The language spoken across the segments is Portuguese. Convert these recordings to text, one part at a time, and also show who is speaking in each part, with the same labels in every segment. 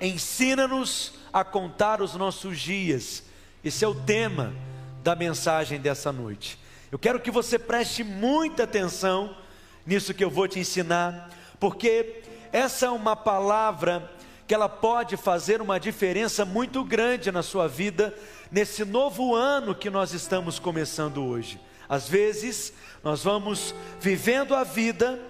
Speaker 1: ensina-nos a contar os nossos dias. Esse é o tema da mensagem dessa noite. Eu quero que você preste muita atenção nisso que eu vou te ensinar, porque essa é uma palavra que ela pode fazer uma diferença muito grande na sua vida nesse novo ano que nós estamos começando hoje. Às vezes, nós vamos vivendo a vida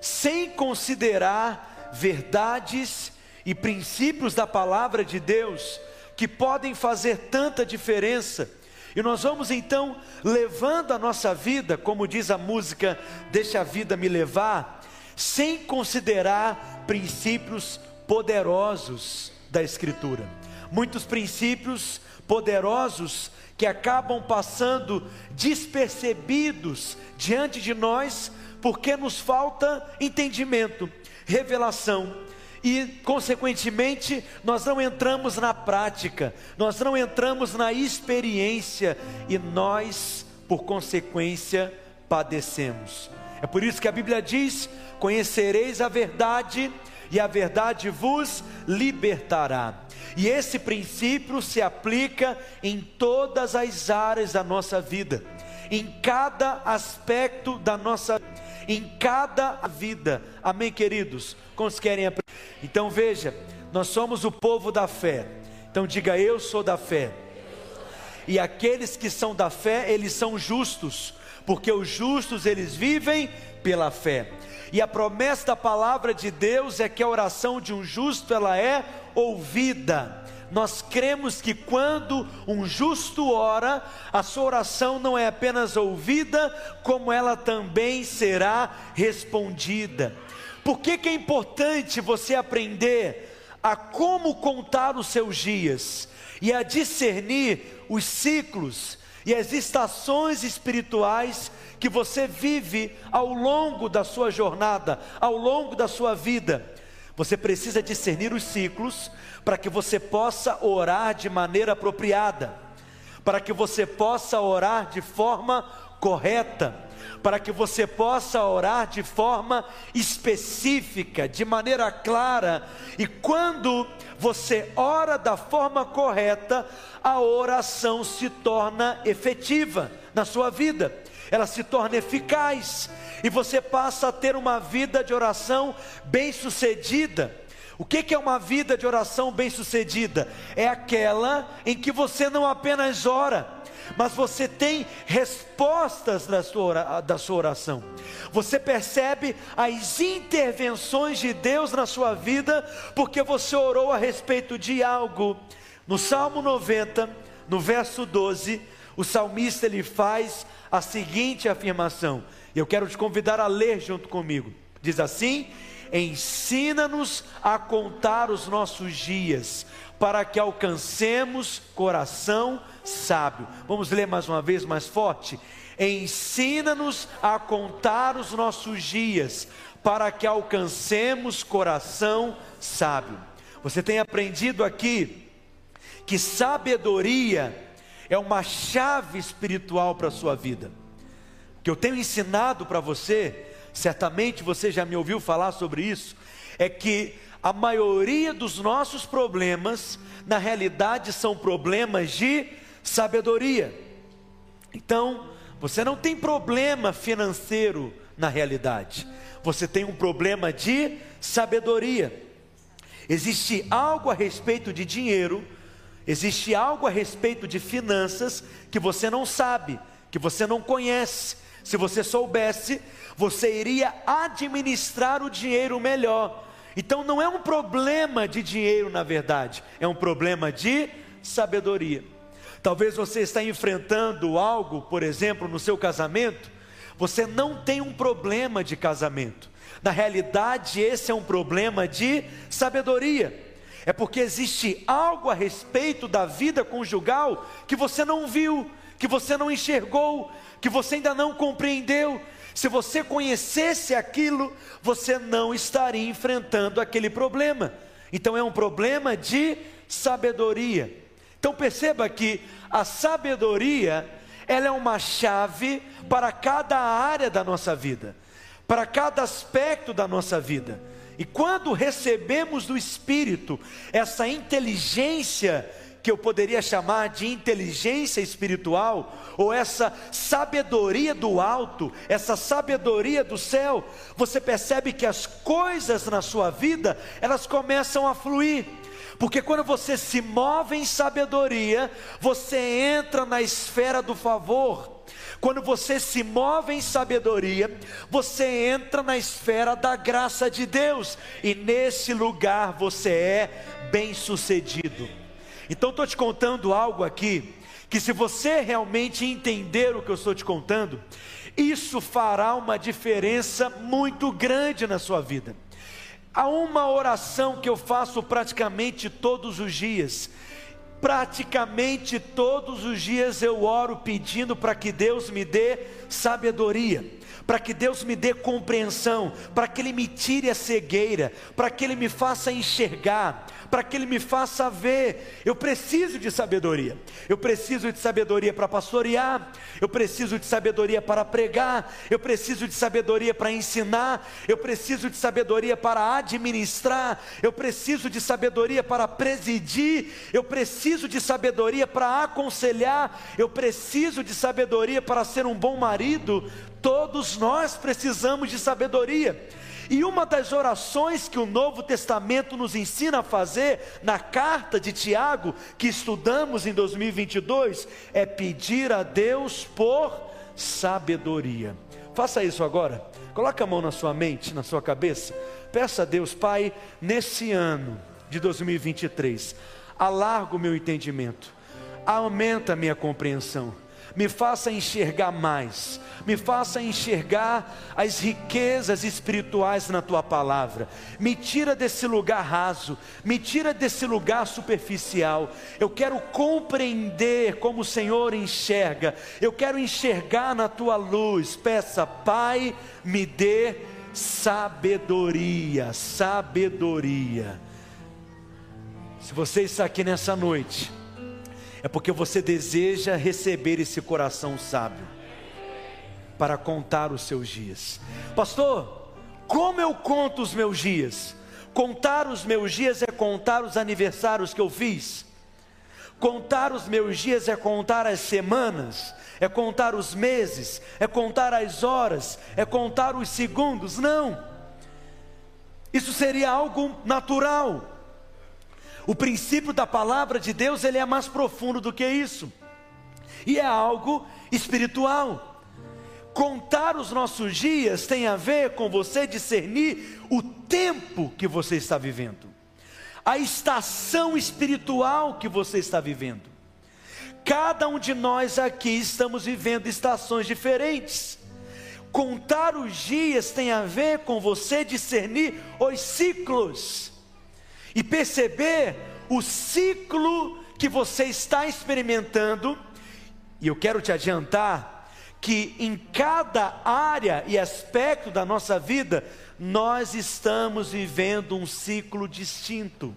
Speaker 1: sem considerar verdades e princípios da palavra de Deus que podem fazer tanta diferença. E nós vamos então levando a nossa vida, como diz a música, deixa a vida me levar, sem considerar princípios poderosos da Escritura. Muitos princípios poderosos que acabam passando despercebidos diante de nós, porque nos falta entendimento, revelação. E, consequentemente, nós não entramos na prática, nós não entramos na experiência e nós, por consequência, padecemos. É por isso que a Bíblia diz: Conhecereis a verdade, e a verdade vos libertará. E esse princípio se aplica em todas as áreas da nossa vida, em cada aspecto da nossa em cada vida. Amém, queridos? Quantos querem aprender? Então veja, nós somos o povo da fé. Então diga eu sou da fé. E aqueles que são da fé, eles são justos, porque os justos eles vivem pela fé. E a promessa da palavra de Deus é que a oração de um justo ela é ouvida. Nós cremos que quando um justo ora, a sua oração não é apenas ouvida, como ela também será respondida. Por que, que é importante você aprender a como contar os seus dias e a discernir os ciclos e as estações espirituais que você vive ao longo da sua jornada, ao longo da sua vida. Você precisa discernir os ciclos para que você possa orar de maneira apropriada, para que você possa orar de forma correta, para que você possa orar de forma específica, de maneira clara, e quando você ora da forma correta, a oração se torna efetiva na sua vida ela se torna eficaz e você passa a ter uma vida de oração bem-sucedida. O que é uma vida de oração bem-sucedida? É aquela em que você não apenas ora, mas você tem respostas da sua, da sua oração. Você percebe as intervenções de Deus na sua vida, porque você orou a respeito de algo. No Salmo 90, no verso 12, o salmista ele faz a seguinte afirmação. Eu quero te convidar a ler junto comigo. Diz assim: Ensina-nos a contar os nossos dias, para que alcancemos coração sábio. Vamos ler mais uma vez mais forte. Ensina-nos a contar os nossos dias, para que alcancemos coração sábio. Você tem aprendido aqui que sabedoria é uma chave espiritual para a sua vida. Que eu tenho ensinado para você, certamente você já me ouviu falar sobre isso, é que a maioria dos nossos problemas, na realidade, são problemas de sabedoria. Então, você não tem problema financeiro na realidade, você tem um problema de sabedoria. Existe algo a respeito de dinheiro Existe algo a respeito de finanças que você não sabe, que você não conhece. Se você soubesse, você iria administrar o dinheiro melhor. Então não é um problema de dinheiro, na verdade, é um problema de sabedoria. Talvez você está enfrentando algo, por exemplo, no seu casamento, você não tem um problema de casamento. Na realidade, esse é um problema de sabedoria é porque existe algo a respeito da vida conjugal que você não viu, que você não enxergou, que você ainda não compreendeu. Se você conhecesse aquilo, você não estaria enfrentando aquele problema. Então é um problema de sabedoria. Então perceba que a sabedoria, ela é uma chave para cada área da nossa vida, para cada aspecto da nossa vida. E quando recebemos do Espírito essa inteligência, que eu poderia chamar de inteligência espiritual, ou essa sabedoria do alto, essa sabedoria do céu, você percebe que as coisas na sua vida, elas começam a fluir. Porque quando você se move em sabedoria, você entra na esfera do favor. Quando você se move em sabedoria, você entra na esfera da graça de Deus, e nesse lugar você é bem-sucedido. Então estou te contando algo aqui, que se você realmente entender o que eu estou te contando, isso fará uma diferença muito grande na sua vida. Há uma oração que eu faço praticamente todos os dias, praticamente todos os dias eu oro pedindo para que Deus me dê sabedoria, para que Deus me dê compreensão, para que Ele me tire a cegueira, para que Ele me faça enxergar, para que Ele me faça ver. Eu preciso de sabedoria. Eu preciso de sabedoria para pastorear. Eu preciso de sabedoria para pregar. Eu preciso de sabedoria para ensinar. Eu preciso de sabedoria para administrar. Eu preciso de sabedoria para presidir. Eu preciso de sabedoria para aconselhar. Eu preciso de sabedoria para ser um bom marido. Todos nós precisamos de sabedoria. E uma das orações que o Novo Testamento nos ensina a fazer, na carta de Tiago, que estudamos em 2022, é pedir a Deus por sabedoria. Faça isso agora. Coloque a mão na sua mente, na sua cabeça. Peça a Deus, Pai, nesse ano de 2023, alarga o meu entendimento, aumenta a minha compreensão me faça enxergar mais, me faça enxergar as riquezas espirituais na tua palavra, me tira desse lugar raso, me tira desse lugar superficial. Eu quero compreender como o Senhor enxerga, eu quero enxergar na tua luz. Peça, Pai, me dê sabedoria, sabedoria. Se você está aqui nessa noite, é porque você deseja receber esse coração sábio para contar os seus dias. Pastor, como eu conto os meus dias? Contar os meus dias é contar os aniversários que eu fiz. Contar os meus dias é contar as semanas, é contar os meses, é contar as horas, é contar os segundos. Não. Isso seria algo natural. O princípio da palavra de Deus, ele é mais profundo do que isso. E é algo espiritual. Contar os nossos dias tem a ver com você discernir o tempo que você está vivendo. A estação espiritual que você está vivendo. Cada um de nós aqui estamos vivendo estações diferentes. Contar os dias tem a ver com você discernir os ciclos e perceber o ciclo que você está experimentando, e eu quero te adiantar que em cada área e aspecto da nossa vida, nós estamos vivendo um ciclo distinto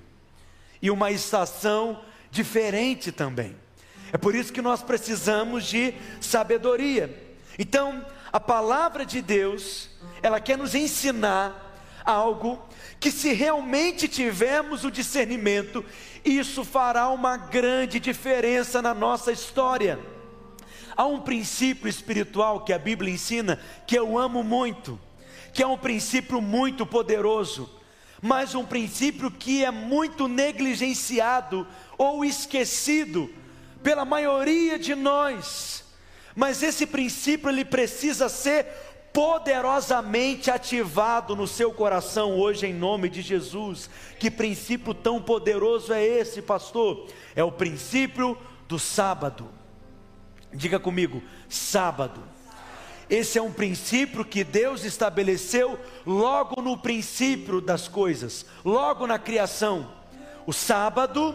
Speaker 1: e uma estação diferente também. É por isso que nós precisamos de sabedoria. Então, a palavra de Deus, ela quer nos ensinar algo que, se realmente tivermos o discernimento, isso fará uma grande diferença na nossa história. Há um princípio espiritual que a Bíblia ensina que eu amo muito, que é um princípio muito poderoso, mas um princípio que é muito negligenciado ou esquecido pela maioria de nós. Mas esse princípio ele precisa ser poderosamente ativado no seu coração hoje em nome de Jesus. Que princípio tão poderoso é esse, pastor? É o princípio do sábado. Diga comigo, sábado. Esse é um princípio que Deus estabeleceu logo no princípio das coisas, logo na criação. O sábado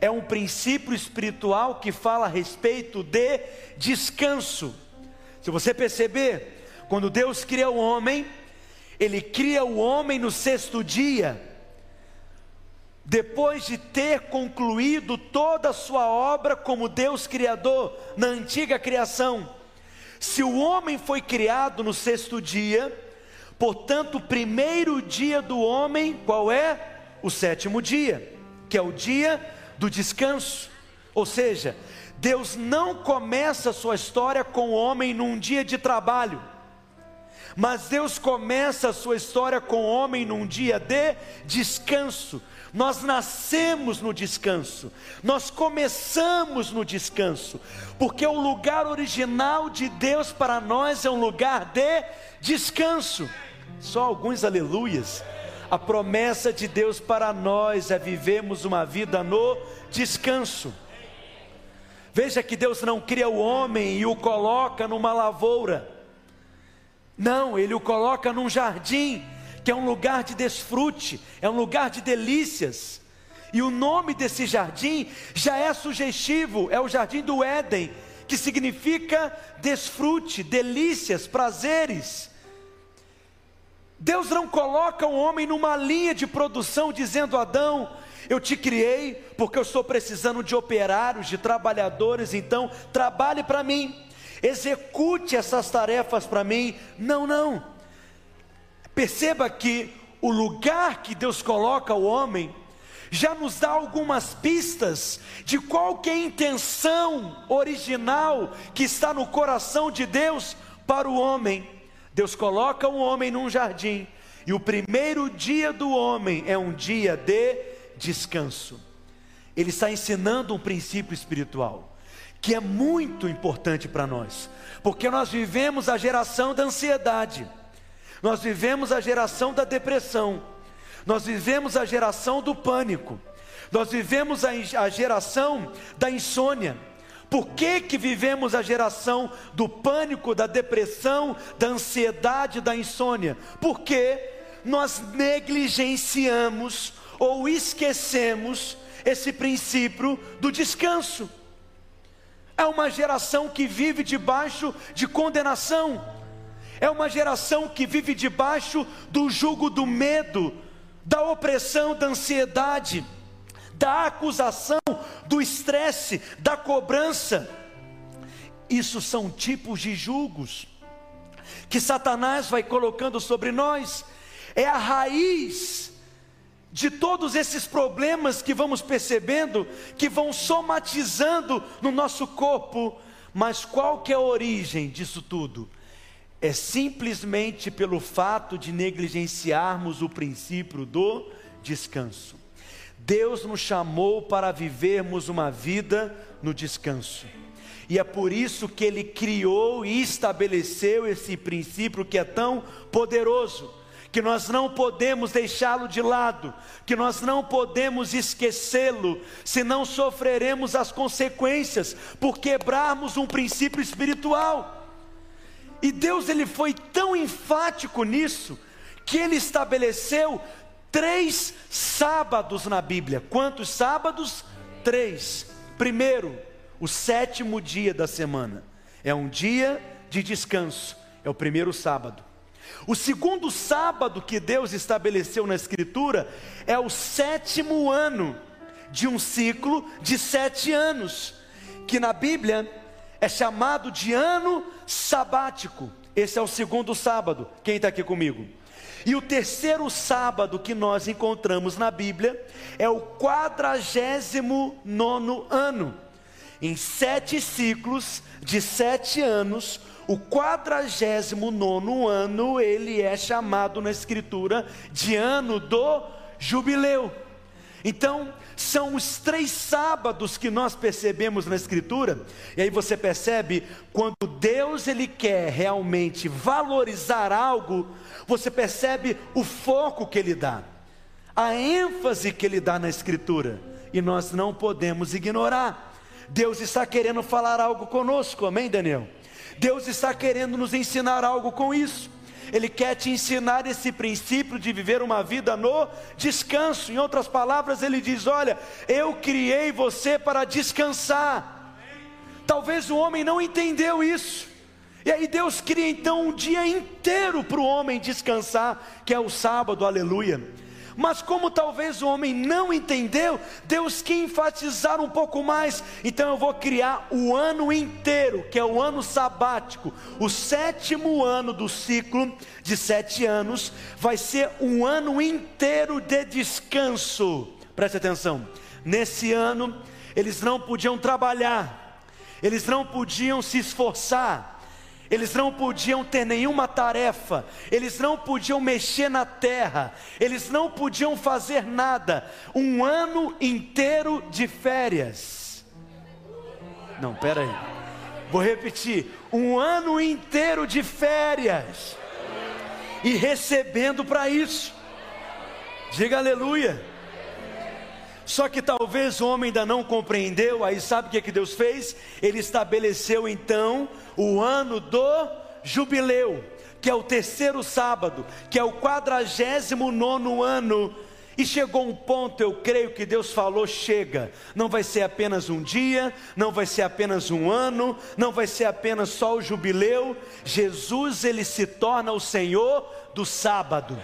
Speaker 1: é um princípio espiritual que fala a respeito de descanso. Se você perceber, quando Deus cria o homem, Ele cria o homem no sexto dia, depois de ter concluído toda a sua obra como Deus Criador na antiga criação. Se o homem foi criado no sexto dia, Portanto, o primeiro dia do homem, qual é? O sétimo dia, que é o dia do descanso. Ou seja, Deus não começa a sua história com o homem num dia de trabalho, mas Deus começa a sua história com o homem num dia de descanso. Nós nascemos no descanso, nós começamos no descanso, porque o lugar original de Deus para nós é um lugar de descanso. Só alguns aleluias. A promessa de Deus para nós é vivermos uma vida no descanso. Veja que Deus não cria o homem e o coloca numa lavoura. Não, ele o coloca num jardim, que é um lugar de desfrute, é um lugar de delícias. E o nome desse jardim já é sugestivo, é o jardim do Éden, que significa desfrute, delícias, prazeres. Deus não coloca o homem numa linha de produção dizendo: Adão, eu te criei porque eu estou precisando de operários, de trabalhadores, então trabalhe para mim, execute essas tarefas para mim. Não, não. Perceba que o lugar que Deus coloca o homem já nos dá algumas pistas de qual que é a intenção original que está no coração de Deus para o homem. Deus coloca o homem num jardim, e o primeiro dia do homem é um dia de descanso. Ele está ensinando um princípio espiritual que é muito importante para nós, porque nós vivemos a geração da ansiedade, nós vivemos a geração da depressão, nós vivemos a geração do pânico, nós vivemos a, a geração da insônia. Por que, que vivemos a geração do pânico, da depressão, da ansiedade, da insônia? Porque nós negligenciamos ou esquecemos esse princípio do descanso. É uma geração que vive debaixo de condenação, é uma geração que vive debaixo do jugo do medo, da opressão, da ansiedade da acusação, do estresse, da cobrança. Isso são tipos de julgos que Satanás vai colocando sobre nós, é a raiz de todos esses problemas que vamos percebendo, que vão somatizando no nosso corpo, mas qual que é a origem disso tudo? É simplesmente pelo fato de negligenciarmos o princípio do descanso. Deus nos chamou para vivermos uma vida no descanso. E é por isso que Ele criou e estabeleceu esse princípio que é tão poderoso, que nós não podemos deixá-lo de lado, que nós não podemos esquecê-lo, senão sofreremos as consequências por quebrarmos um princípio espiritual. E Deus ele foi tão enfático nisso que ele estabeleceu três sábados na Bíblia. Quantos sábados? Três. Primeiro, o sétimo dia da semana. É um dia de descanso. É o primeiro sábado. O segundo sábado que Deus estabeleceu na Escritura é o sétimo ano de um ciclo de sete anos, que na Bíblia é chamado de ano sabático. Esse é o segundo sábado. Quem está aqui comigo? E o terceiro sábado que nós encontramos na Bíblia é o quadragésimo nono ano. Em sete ciclos de sete anos, o quadragésimo nono ano, ele é chamado na Escritura de ano do jubileu. Então, são os três sábados que nós percebemos na Escritura, e aí você percebe quando Deus ele quer realmente valorizar algo, você percebe o foco que ele dá, a ênfase que ele dá na Escritura, e nós não podemos ignorar. Deus está querendo falar algo conosco, amém, Daniel? Deus está querendo nos ensinar algo com isso. Ele quer te ensinar esse princípio de viver uma vida no descanso. Em outras palavras, ele diz: Olha, eu criei você para descansar. Talvez o homem não entendeu isso. E aí Deus cria então um dia inteiro para o homem descansar, que é o sábado, aleluia. Mas como talvez o homem não entendeu, Deus quer enfatizar um pouco mais. Então eu vou criar o ano inteiro, que é o ano sabático, o sétimo ano do ciclo de sete anos, vai ser um ano inteiro de descanso. Preste atenção. Nesse ano, eles não podiam trabalhar, eles não podiam se esforçar eles não podiam ter nenhuma tarefa, eles não podiam mexer na terra, eles não podiam fazer nada. Um ano inteiro de férias. Não, pera aí. Vou repetir: um ano inteiro de férias. E recebendo para isso. Diga aleluia. Só que talvez o homem ainda não compreendeu, aí sabe o que, que Deus fez? Ele estabeleceu então o ano do jubileu, que é o terceiro sábado, que é o quadragésimo nono ano. E chegou um ponto, eu creio que Deus falou: chega, não vai ser apenas um dia, não vai ser apenas um ano, não vai ser apenas só o jubileu. Jesus, ele se torna o Senhor do sábado.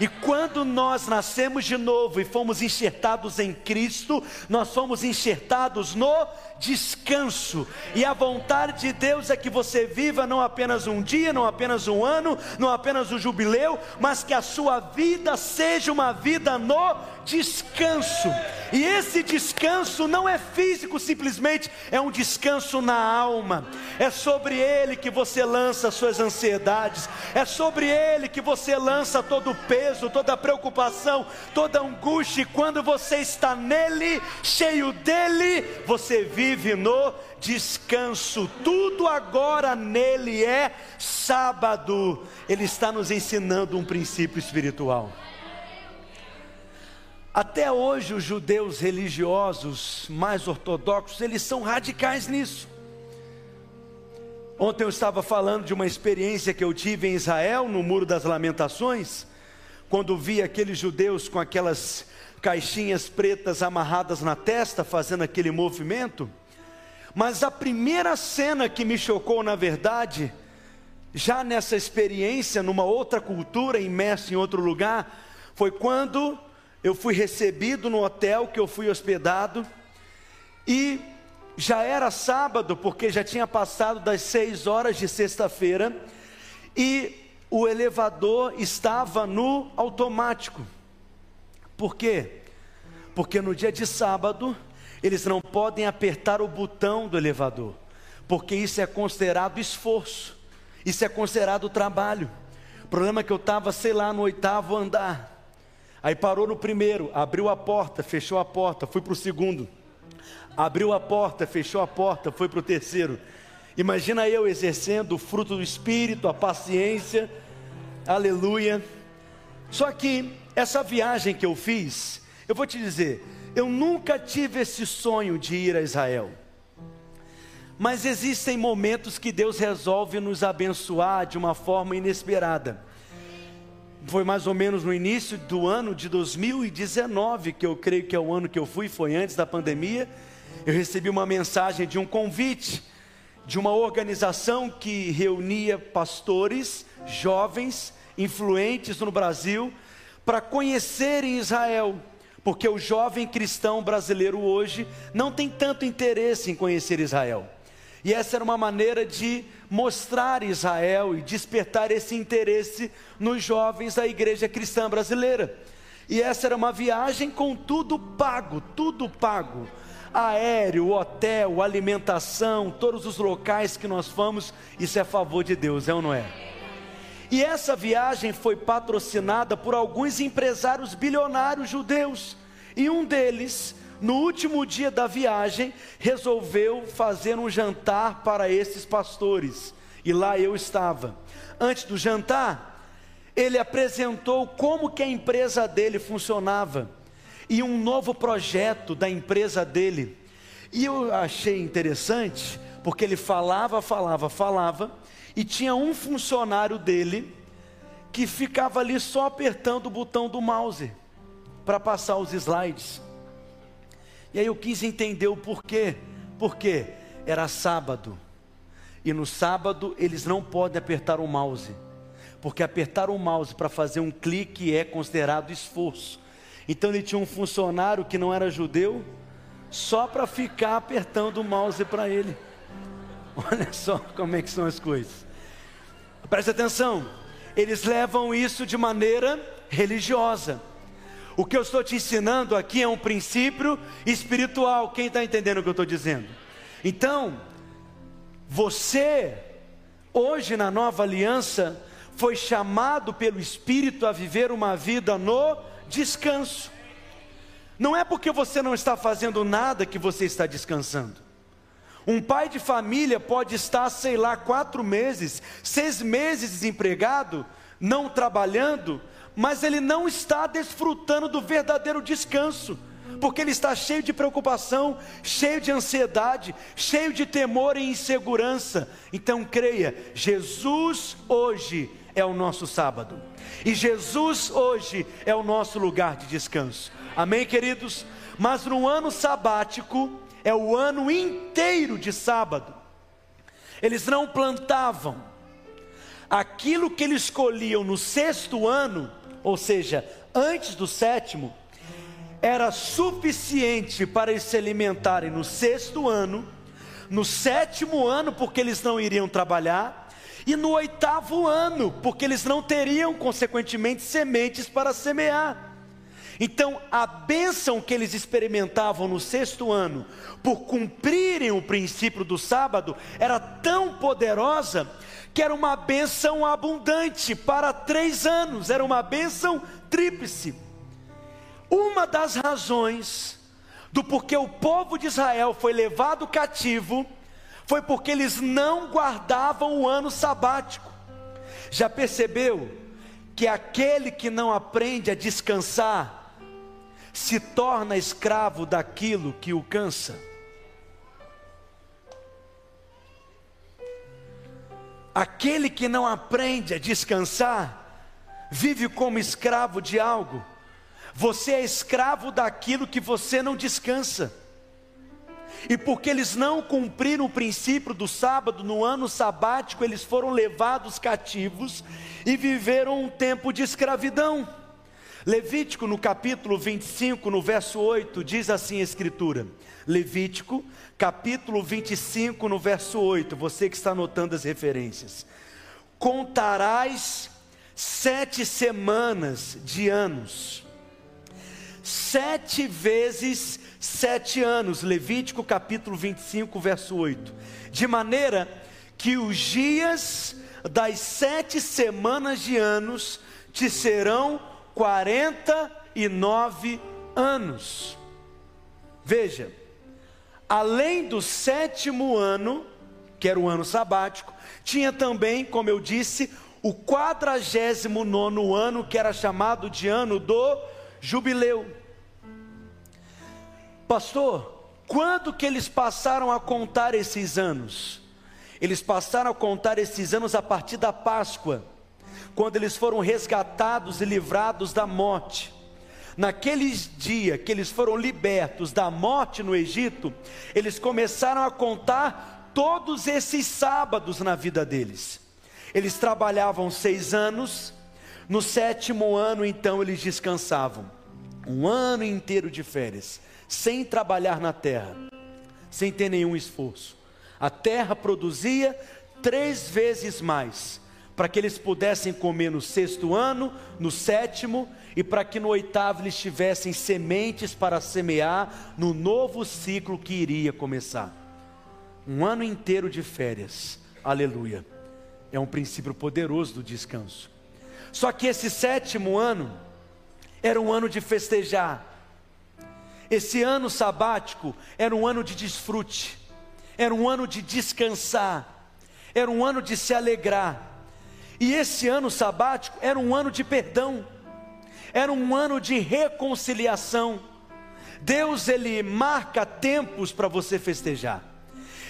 Speaker 1: E quando nós nascemos de novo e fomos enxertados em Cristo, nós fomos enxertados no descanso. E a vontade de Deus é que você viva não apenas um dia, não apenas um ano, não apenas o um jubileu, mas que a sua vida seja uma vida no descanso. E esse descanso não é físico simplesmente, é um descanso na alma. É sobre ele que você lança suas ansiedades, é sobre ele que você lança todo o peso, toda a preocupação, toda angústia. E quando você está nele, cheio dele, você vive no descanso. Tudo agora nele é sábado. Ele está nos ensinando um princípio espiritual. Até hoje os judeus religiosos mais ortodoxos, eles são radicais nisso. Ontem eu estava falando de uma experiência que eu tive em Israel, no Muro das Lamentações, quando vi aqueles judeus com aquelas caixinhas pretas amarradas na testa, fazendo aquele movimento. Mas a primeira cena que me chocou, na verdade, já nessa experiência, numa outra cultura, imerso em outro lugar, foi quando eu fui recebido no hotel que eu fui hospedado e já era sábado, porque já tinha passado das seis horas de sexta-feira e o elevador estava no automático. Por quê? Porque no dia de sábado eles não podem apertar o botão do elevador, porque isso é considerado esforço, isso é considerado trabalho. O problema é que eu estava, sei lá, no oitavo andar. Aí parou no primeiro, abriu a porta, fechou a porta, foi para o segundo. Abriu a porta, fechou a porta, foi para o terceiro. Imagina eu exercendo o fruto do Espírito, a paciência, aleluia. Só que essa viagem que eu fiz, eu vou te dizer, eu nunca tive esse sonho de ir a Israel. Mas existem momentos que Deus resolve nos abençoar de uma forma inesperada foi mais ou menos no início do ano de 2019, que eu creio que é o ano que eu fui, foi antes da pandemia. Eu recebi uma mensagem de um convite de uma organização que reunia pastores, jovens, influentes no Brasil, para conhecerem Israel, porque o jovem cristão brasileiro hoje não tem tanto interesse em conhecer Israel. E essa era uma maneira de mostrar Israel e despertar esse interesse nos jovens da igreja cristã brasileira. E essa era uma viagem com tudo pago, tudo pago. Aéreo, hotel, alimentação, todos os locais que nós fomos, isso é favor de Deus, é ou não é? E essa viagem foi patrocinada por alguns empresários bilionários judeus, e um deles no último dia da viagem, resolveu fazer um jantar para esses pastores. E lá eu estava. Antes do jantar, ele apresentou como que a empresa dele funcionava e um novo projeto da empresa dele. E eu achei interessante, porque ele falava, falava, falava, e tinha um funcionário dele que ficava ali só apertando o botão do mouse para passar os slides. E aí eu quis entender o porquê. Porque era sábado. E no sábado eles não podem apertar o mouse. Porque apertar o mouse para fazer um clique é considerado esforço. Então ele tinha um funcionário que não era judeu, só para ficar apertando o mouse para ele. Olha só como é que são as coisas. Preste atenção, eles levam isso de maneira religiosa. O que eu estou te ensinando aqui é um princípio espiritual. Quem está entendendo o que eu estou dizendo? Então, você, hoje na nova aliança, foi chamado pelo Espírito a viver uma vida no descanso. Não é porque você não está fazendo nada que você está descansando. Um pai de família pode estar, sei lá, quatro meses, seis meses desempregado, não trabalhando, mas ele não está desfrutando do verdadeiro descanso, porque ele está cheio de preocupação, cheio de ansiedade, cheio de temor e insegurança. Então creia, Jesus hoje é o nosso sábado, e Jesus hoje é o nosso lugar de descanso. Amém, queridos? Mas no ano sabático, é o ano inteiro de sábado. Eles não plantavam. Aquilo que eles escolhiam no sexto ano, ou seja, antes do sétimo, era suficiente para eles se alimentarem no sexto ano, no sétimo ano, porque eles não iriam trabalhar, e no oitavo ano, porque eles não teriam, consequentemente, sementes para semear. Então, a bênção que eles experimentavam no sexto ano, por cumprirem o princípio do sábado, era tão poderosa que era uma bênção abundante para três anos, era uma bênção tríplice. Uma das razões do porquê o povo de Israel foi levado cativo foi porque eles não guardavam o ano sabático. Já percebeu que aquele que não aprende a descansar, se torna escravo daquilo que o cansa. Aquele que não aprende a descansar, vive como escravo de algo. Você é escravo daquilo que você não descansa. E porque eles não cumpriram o princípio do sábado no ano sabático, eles foram levados cativos e viveram um tempo de escravidão. Levítico, no capítulo 25, no verso 8, diz assim a Escritura. Levítico, capítulo 25, no verso 8, você que está anotando as referências. Contarás sete semanas de anos, sete vezes sete anos. Levítico, capítulo 25, verso 8. De maneira que os dias das sete semanas de anos te serão 49 anos. Veja, além do sétimo ano, que era o ano sabático, tinha também, como eu disse, o quadragésimo nono ano, que era chamado de ano do jubileu. Pastor, quando que eles passaram a contar esses anos? Eles passaram a contar esses anos a partir da Páscoa quando eles foram resgatados e livrados da morte. Naqueles dias que eles foram libertos da morte no Egito, eles começaram a contar todos esses sábados na vida deles. Eles trabalhavam seis anos, no sétimo ano, então, eles descansavam. Um ano inteiro de férias, sem trabalhar na terra, sem ter nenhum esforço. A terra produzia três vezes mais para que eles pudessem comer no sexto ano, no sétimo, e para que no oitavo eles tivessem sementes para semear no novo ciclo que iria começar. Um ano inteiro de férias, aleluia. É um princípio poderoso do descanso. Só que esse sétimo ano era um ano de festejar. Esse ano sabático era um ano de desfrute, era um ano de descansar, era um ano de se alegrar e esse ano sabático era um ano de perdão, era um ano de reconciliação. Deus ele marca tempos para você festejar.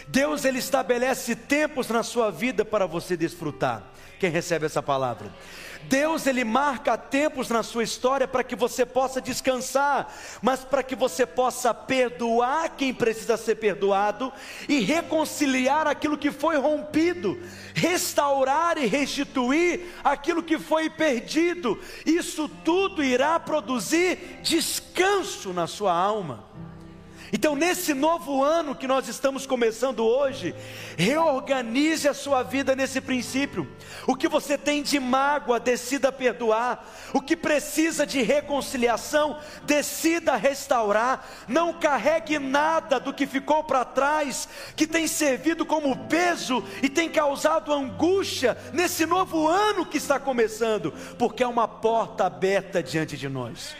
Speaker 1: Deus ele estabelece tempos na sua vida para você desfrutar. Quem recebe essa palavra? Deus ele marca tempos na sua história para que você possa descansar, mas para que você possa perdoar quem precisa ser perdoado e reconciliar aquilo que foi rompido, restaurar e restituir aquilo que foi perdido. Isso tudo irá produzir descanso na sua alma. Então, nesse novo ano que nós estamos começando hoje, reorganize a sua vida nesse princípio. O que você tem de mágoa, decida perdoar. O que precisa de reconciliação, decida restaurar. Não carregue nada do que ficou para trás, que tem servido como peso e tem causado angústia nesse novo ano que está começando, porque é uma porta aberta diante de nós.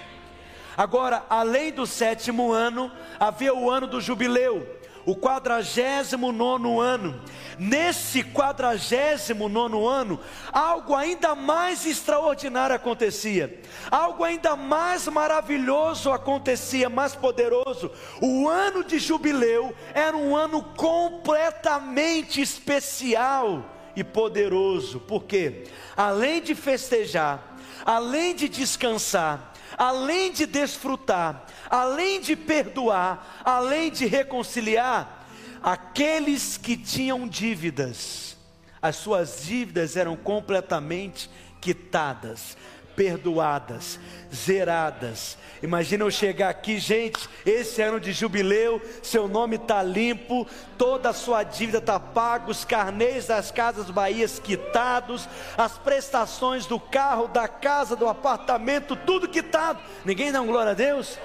Speaker 1: Agora, além do sétimo ano, havia o ano do jubileu, o quadragésimo nono ano. Nesse quadragésimo nono ano, algo ainda mais extraordinário acontecia, algo ainda mais maravilhoso acontecia, mais poderoso. O ano de jubileu era um ano completamente especial e poderoso, porque além de festejar, além de descansar, além de desfrutar, além de perdoar, além de reconciliar, aqueles que tinham dívidas, as suas dívidas eram completamente quitadas, perdoadas, zeradas. Imagina eu chegar aqui, gente, esse ano de jubileu, seu nome está limpo, toda a sua dívida está paga, os carnês das casas Bahias quitados, as prestações do carro, da casa, do apartamento, tudo quitado. Ninguém dá um glória a Deus?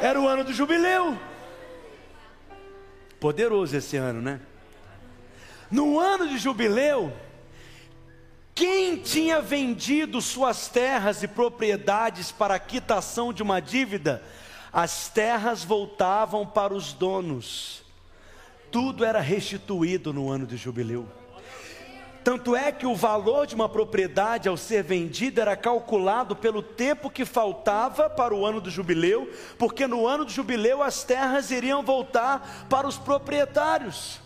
Speaker 1: Era o ano do jubileu. Poderoso esse ano, né? No ano de jubileu, quem tinha vendido suas terras e propriedades para quitação de uma dívida, as terras voltavam para os donos. Tudo era restituído no ano de jubileu. Tanto é que o valor de uma propriedade ao ser vendida era calculado pelo tempo que faltava para o ano do jubileu, porque no ano do jubileu as terras iriam voltar para os proprietários.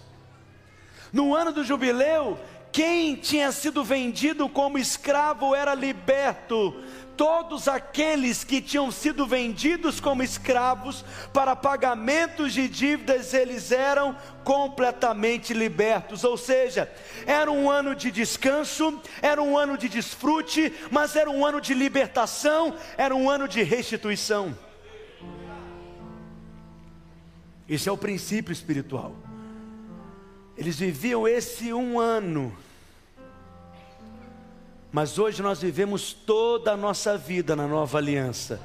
Speaker 1: No ano do jubileu, quem tinha sido vendido como escravo era liberto. Todos aqueles que tinham sido vendidos como escravos para pagamentos de dívidas, eles eram completamente libertos. Ou seja, era um ano de descanso, era um ano de desfrute, mas era um ano de libertação, era um ano de restituição. Esse é o princípio espiritual. Eles viviam esse um ano. Mas hoje nós vivemos toda a nossa vida na nova aliança,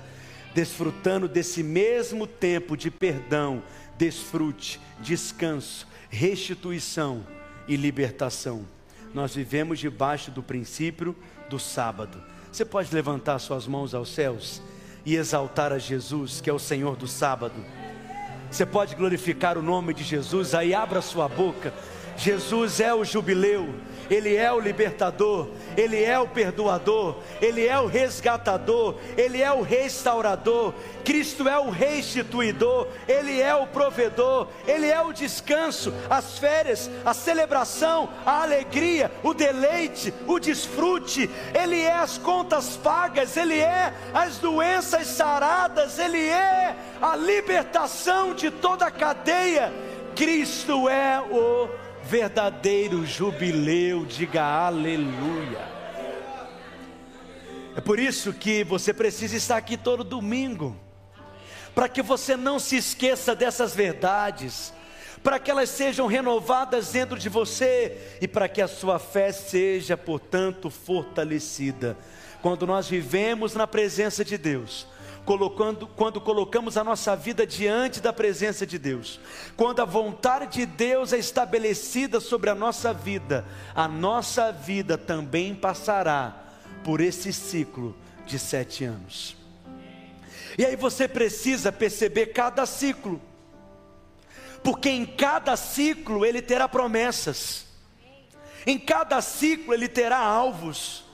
Speaker 1: desfrutando desse mesmo tempo de perdão, desfrute, descanso, restituição e libertação. Nós vivemos debaixo do princípio do sábado. Você pode levantar suas mãos aos céus e exaltar a Jesus, que é o Senhor do sábado. Você pode glorificar o nome de Jesus, aí abra sua boca. Jesus é o jubileu, Ele é o libertador, Ele é o perdoador, Ele é o resgatador, Ele é o restaurador, Cristo é o restituidor, Ele é o provedor, Ele é o descanso, as férias, a celebração, a alegria, o deleite, o desfrute, Ele é as contas pagas, Ele é as doenças saradas, Ele é a libertação de toda cadeia. Cristo é o verdadeiro jubileu, diga aleluia. É por isso que você precisa estar aqui todo domingo, para que você não se esqueça dessas verdades, para que elas sejam renovadas dentro de você e para que a sua fé seja, portanto, fortalecida. Quando nós vivemos na presença de Deus, colocando, quando colocamos a nossa vida diante da presença de Deus, quando a vontade de Deus é estabelecida sobre a nossa vida, a nossa vida também passará por esse ciclo de sete anos. E aí você precisa perceber cada ciclo, porque em cada ciclo ele terá promessas, em cada ciclo ele terá alvos.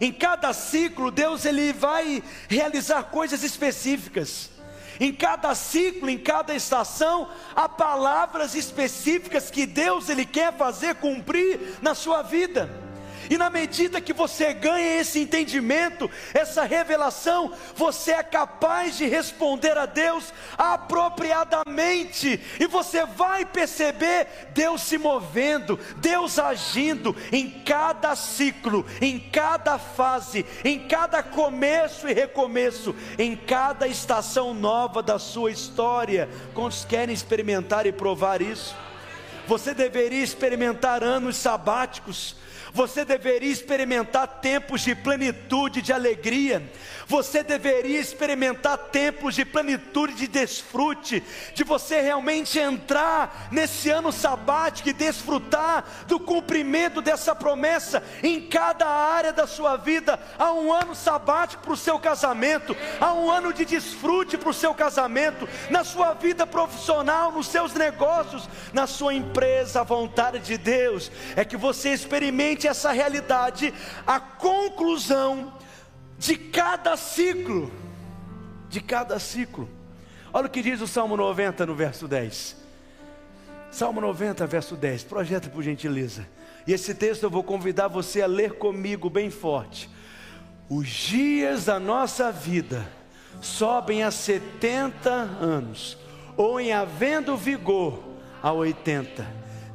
Speaker 1: Em cada ciclo, Deus ele vai realizar coisas específicas. Em cada ciclo, em cada estação, há palavras específicas que Deus ele quer fazer cumprir na sua vida. E na medida que você ganha esse entendimento, essa revelação, você é capaz de responder a Deus apropriadamente, e você vai perceber Deus se movendo, Deus agindo em cada ciclo, em cada fase, em cada começo e recomeço, em cada estação nova da sua história. Quantos querem experimentar e provar isso? Você deveria experimentar anos sabáticos, você deveria experimentar tempos de plenitude, de alegria. Você deveria experimentar tempos de plenitude, de desfrute, de você realmente entrar nesse ano sabático e desfrutar do cumprimento dessa promessa em cada área da sua vida. Há um ano sabático para o seu casamento, há um ano de desfrute para o seu casamento, na sua vida profissional, nos seus negócios, na sua empresa. A vontade de Deus é que você experimente essa realidade, a conclusão de cada ciclo, de cada ciclo. Olha o que diz o Salmo 90 no verso 10. Salmo 90, verso 10. Projeta por gentileza. E esse texto eu vou convidar você a ler comigo bem forte. Os dias da nossa vida sobem a 70 anos, ou em havendo vigor a 80.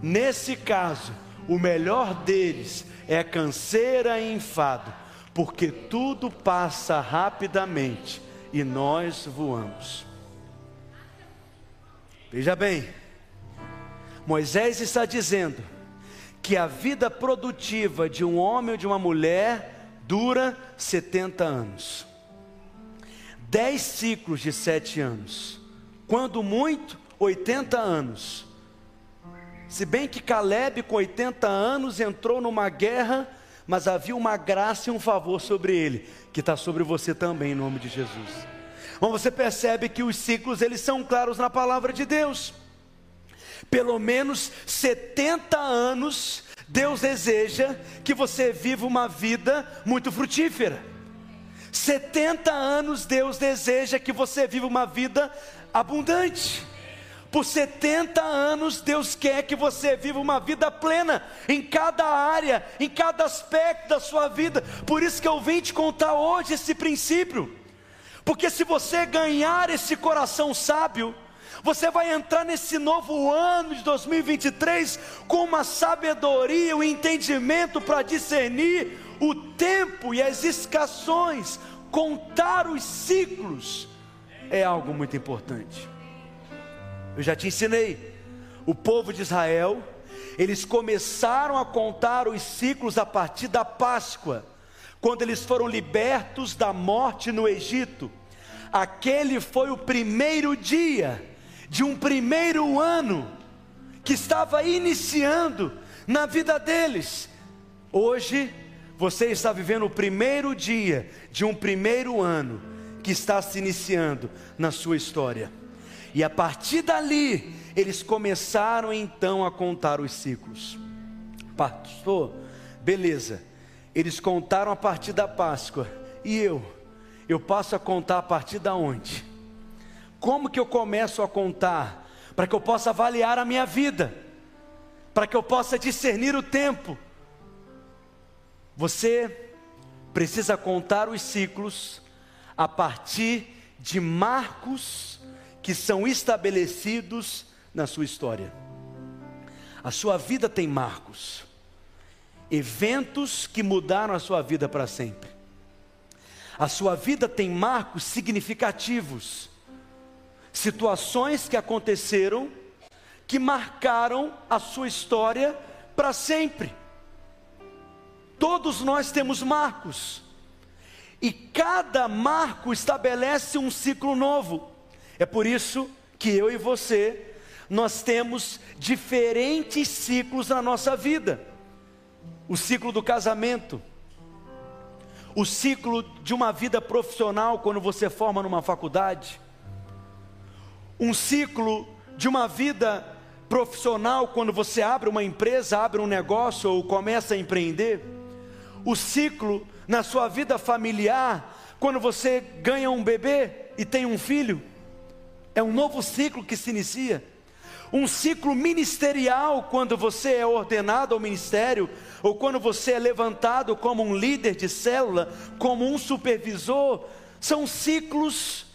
Speaker 1: Nesse caso, o melhor deles é canseira e enfado porque tudo passa rapidamente e nós voamos. Veja bem, Moisés está dizendo que a vida produtiva de um homem ou de uma mulher dura 70 anos. Dez ciclos de sete anos, quando muito, 80 anos. Se bem que Caleb, com 80 anos, entrou numa guerra mas havia uma graça e um favor sobre ele, que está sobre você também, em nome de Jesus. Então você percebe que os ciclos eles são claros na palavra de Deus. Pelo menos 70 anos Deus deseja que você viva uma vida muito frutífera. 70 anos Deus deseja que você viva uma vida abundante. Por 70 anos, Deus quer que você viva uma vida plena em cada área, em cada aspecto da sua vida. Por isso que eu vim te contar hoje esse princípio. Porque se você ganhar esse coração sábio, você vai entrar nesse novo ano de 2023 com uma sabedoria, um entendimento para discernir o tempo e as escassões, contar os ciclos é algo muito importante. Eu já te ensinei. O povo de Israel, eles começaram a contar os ciclos a partir da Páscoa, quando eles foram libertos da morte no Egito. Aquele foi o primeiro dia de um primeiro ano que estava iniciando na vida deles. Hoje, você está vivendo o primeiro dia de um primeiro ano que está se iniciando na sua história. E a partir dali, eles começaram então a contar os ciclos. Pastor, beleza. Eles contaram a partir da Páscoa. E eu? Eu passo a contar a partir da onde? Como que eu começo a contar? Para que eu possa avaliar a minha vida. Para que eu possa discernir o tempo. Você precisa contar os ciclos a partir de marcos que são estabelecidos na sua história. A sua vida tem marcos, eventos que mudaram a sua vida para sempre. A sua vida tem marcos significativos, situações que aconteceram que marcaram a sua história para sempre. Todos nós temos marcos, e cada marco estabelece um ciclo novo. É por isso que eu e você, nós temos diferentes ciclos na nossa vida. O ciclo do casamento, o ciclo de uma vida profissional quando você forma numa faculdade, um ciclo de uma vida profissional quando você abre uma empresa, abre um negócio ou começa a empreender, o ciclo na sua vida familiar quando você ganha um bebê e tem um filho É um novo ciclo que se inicia. Um ciclo ministerial, quando você é ordenado ao ministério, ou quando você é levantado como um líder de célula, como um supervisor, são ciclos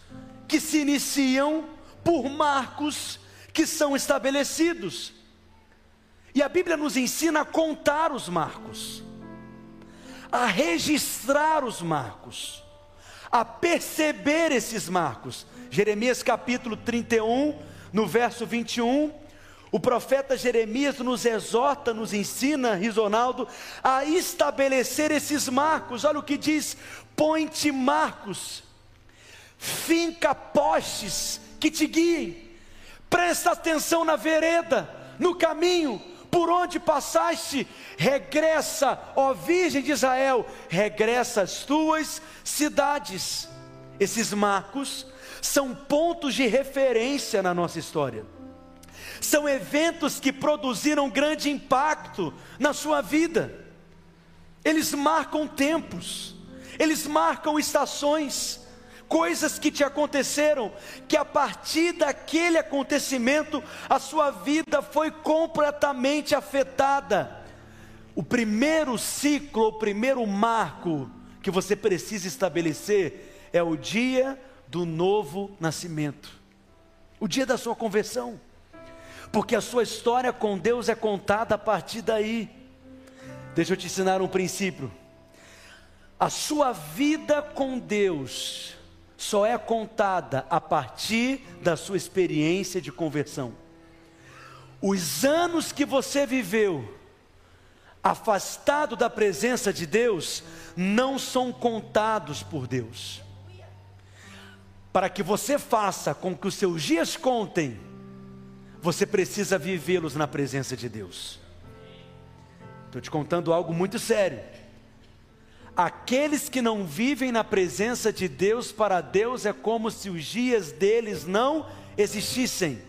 Speaker 1: que se iniciam por marcos que são estabelecidos. E a Bíblia nos ensina a contar os marcos, a registrar os marcos, a perceber esses marcos. Jeremias capítulo 31, no verso 21, o profeta Jeremias nos exorta, nos ensina, Risonaldo, a estabelecer esses marcos. Olha o que diz: põe-te marcos, finca postes que te guiem, presta atenção na vereda, no caminho, por onde passaste, regressa, ó Virgem de Israel, regressa às tuas cidades. Esses marcos são pontos de referência na nossa história. São eventos que produziram grande impacto na sua vida. Eles marcam tempos, eles marcam estações, coisas que te aconteceram, que a partir daquele acontecimento a sua vida foi completamente afetada. O primeiro ciclo, o primeiro marco que você precisa estabelecer é o dia do novo nascimento, o dia da sua conversão, porque a sua história com Deus é contada a partir daí. Deixa eu te ensinar um princípio. A sua vida com Deus só é contada a partir da sua experiência de conversão. Os anos que você viveu afastado da presença de Deus não são contados por Deus para que você faça com que os seus dias contem, você precisa vivê-los na presença de Deus. Estou te contando algo muito sério. Aqueles que não vivem na presença de Deus, para Deus é como se os dias deles não existissem.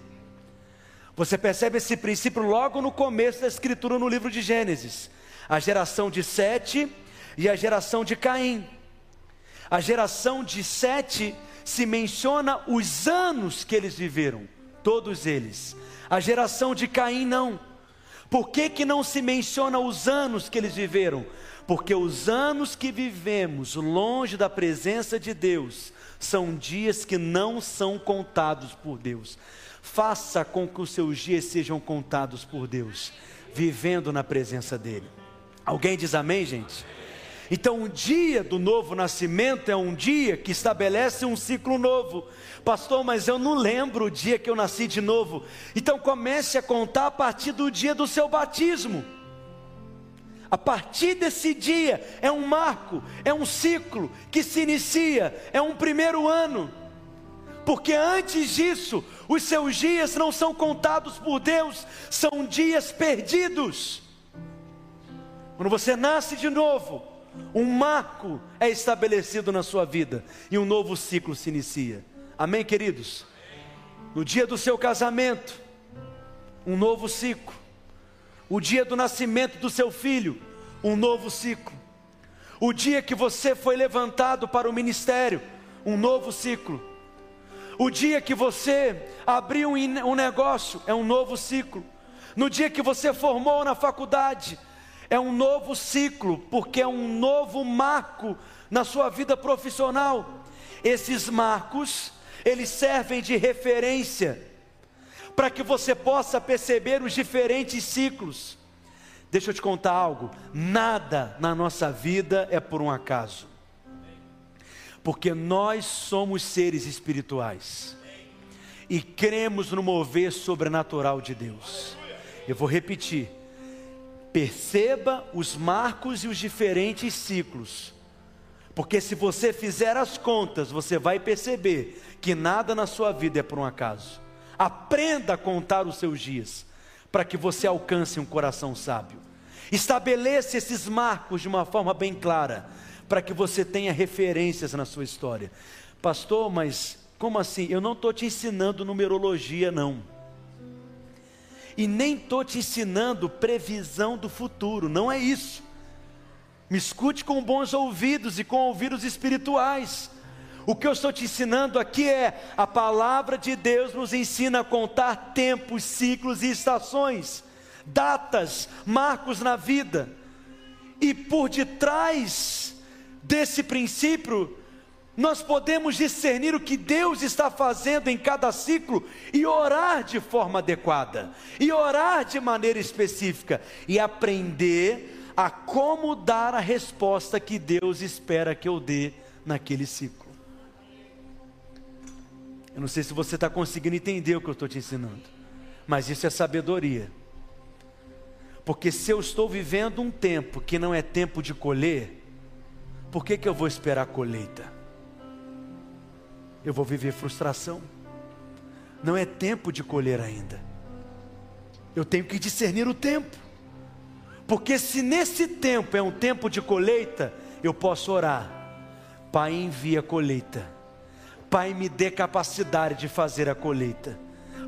Speaker 1: Você percebe esse princípio logo no começo da escritura no livro de Gênesis. A geração de Sete e a geração de Caim. A geração de Sete se menciona os anos que eles viveram, todos eles. A geração de Caim não. Por que, que não se menciona os anos que eles viveram? Porque os anos que vivemos longe da presença de Deus são dias que não são contados por Deus. Faça com que os seus dias sejam contados por Deus, vivendo na presença dEle. Alguém diz amém, gente? Então, o dia do novo nascimento é um dia que estabelece um ciclo novo. Pastor, mas eu não lembro o dia que eu nasci de novo. Então, comece a contar a partir do dia do seu batismo. A partir desse dia é um marco, é um ciclo que se inicia, é um primeiro ano. Porque antes disso, os seus dias não são contados por Deus, são dias perdidos. Quando você nasce de novo, um marco é estabelecido na sua vida e um novo ciclo se inicia. Amém, queridos? No dia do seu casamento, um novo ciclo. O dia do nascimento do seu filho, um novo ciclo. O dia que você foi levantado para o ministério, um novo ciclo. O dia que você abriu um negócio, é um novo ciclo. No dia que você formou na faculdade, é um novo ciclo, porque é um novo marco na sua vida profissional. Esses marcos, eles servem de referência para que você possa perceber os diferentes ciclos. Deixa eu te contar algo: nada na nossa vida é por um acaso, porque nós somos seres espirituais e cremos no mover sobrenatural de Deus. Eu vou repetir Perceba os marcos e os diferentes ciclos. Porque se você fizer as contas, você vai perceber que nada na sua vida é por um acaso. Aprenda a contar os seus dias, para que você alcance um coração sábio. Estabeleça esses marcos de uma forma bem clara, para que você tenha referências na sua história. Pastor, mas como assim? Eu não estou te ensinando numerologia, não e nem estou te ensinando previsão do futuro, não é isso. Me escute com bons ouvidos e com ouvidos espirituais. O que eu estou te ensinando aqui é a palavra de Deus nos ensina a contar tempos, ciclos e estações, datas, marcos na vida. E por detrás desse princípio, nós podemos discernir o que Deus está fazendo em cada ciclo e orar de forma adequada, e orar de maneira específica, e aprender a como dar a resposta que Deus espera que eu dê naquele ciclo. Eu não sei se você está conseguindo entender o que eu estou te ensinando, mas isso é sabedoria. Porque se eu estou vivendo um tempo que não é tempo de colher, por que, que eu vou esperar a colheita? Eu vou viver frustração. Não é tempo de colher ainda. Eu tenho que discernir o tempo. Porque se nesse tempo é um tempo de colheita, eu posso orar. Pai, envia a colheita Pai, me dê capacidade de fazer a colheita.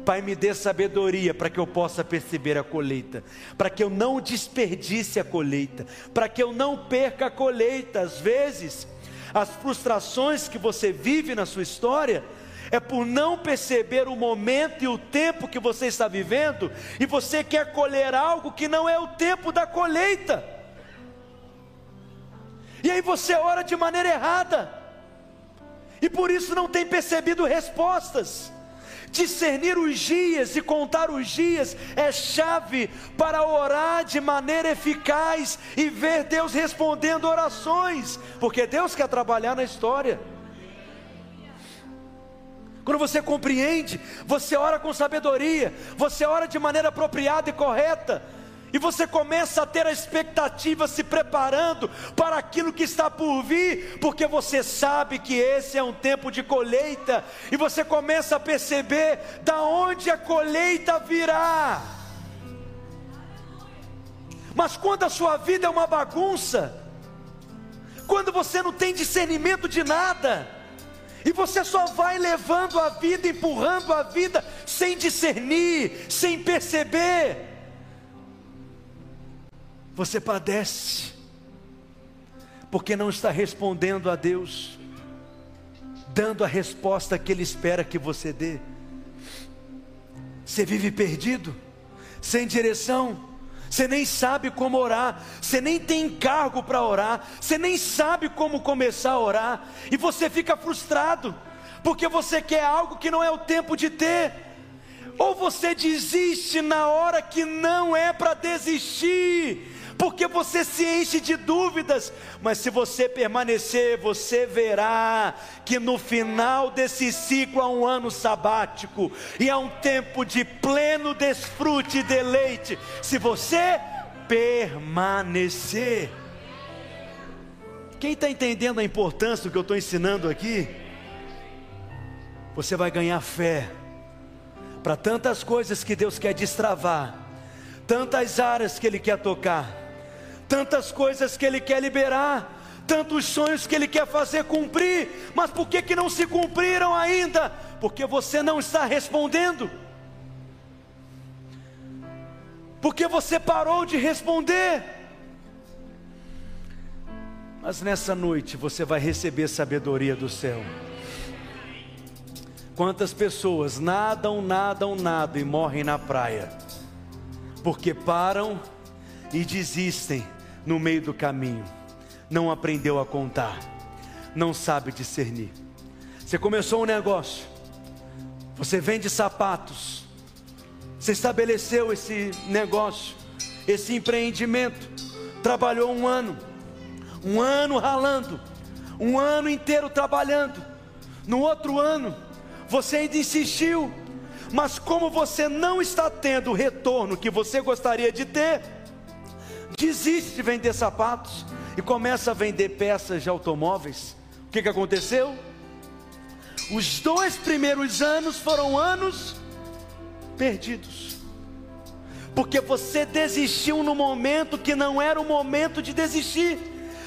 Speaker 1: Pai, me dê sabedoria para que eu possa perceber a colheita, para que eu não desperdice a colheita, para que eu não perca a colheita. Às vezes, as frustrações que você vive na sua história é por não perceber o momento e o tempo que você está vivendo e você quer colher algo que não é o tempo da colheita. E aí você ora de maneira errada e por isso não tem percebido respostas. Discernir os dias e contar os dias é chave para orar de maneira eficaz e ver Deus respondendo orações, porque Deus quer trabalhar na história. Quando você compreende, você ora com sabedoria, você ora de maneira apropriada e correta, e você começa a ter a expectativa se preparando para aquilo que está por vir, porque você sabe que esse é um tempo de colheita, e você começa a perceber da onde a colheita virá. Mas quando a sua vida é uma bagunça, quando você não tem discernimento de nada, e você só vai levando a vida, empurrando a vida, sem discernir, sem perceber, você padece, porque não está respondendo a Deus, dando a resposta que Ele espera que você dê. Você vive perdido, sem direção, você nem sabe como orar, você nem tem cargo para orar, você nem sabe como começar a orar, e você fica frustrado, porque você quer algo que não é o tempo de ter, ou você desiste na hora que não é para desistir, porque você se enche de dúvidas, mas se você permanecer, você verá que no final desse ciclo há um ano sabático e há um tempo de pleno desfrute e deleite, se você permanecer. Quem está entendendo a importância do que eu estou ensinando aqui? Você vai ganhar fé para tantas coisas que Deus quer destravar, tantas áreas que Ele quer tocar tantas coisas que Ele quer liberar, tantos sonhos que Ele quer fazer cumprir, mas por que, que não se cumpriram ainda? Porque você não está respondendo. Porque você parou de responder. Mas nessa noite você vai receber sabedoria do céu. Quantas pessoas nadam, nadam, nadam e morrem na praia, porque param e desistem no meio do caminho, não aprendeu a contar, não sabe discernir. Você começou um negócio, você vende sapatos, você estabeleceu esse negócio, esse empreendimento, trabalhou um ano, um ano ralando, um ano inteiro trabalhando. No outro ano, você ainda insistiu, mas como você não está tendo o retorno que você gostaria de ter, desiste de vender sapatos e começa a vender peças de automóveis. O que, que aconteceu? Os dois primeiros anos foram anos perdidos, porque você desistiu no momento que não era o momento de desistir.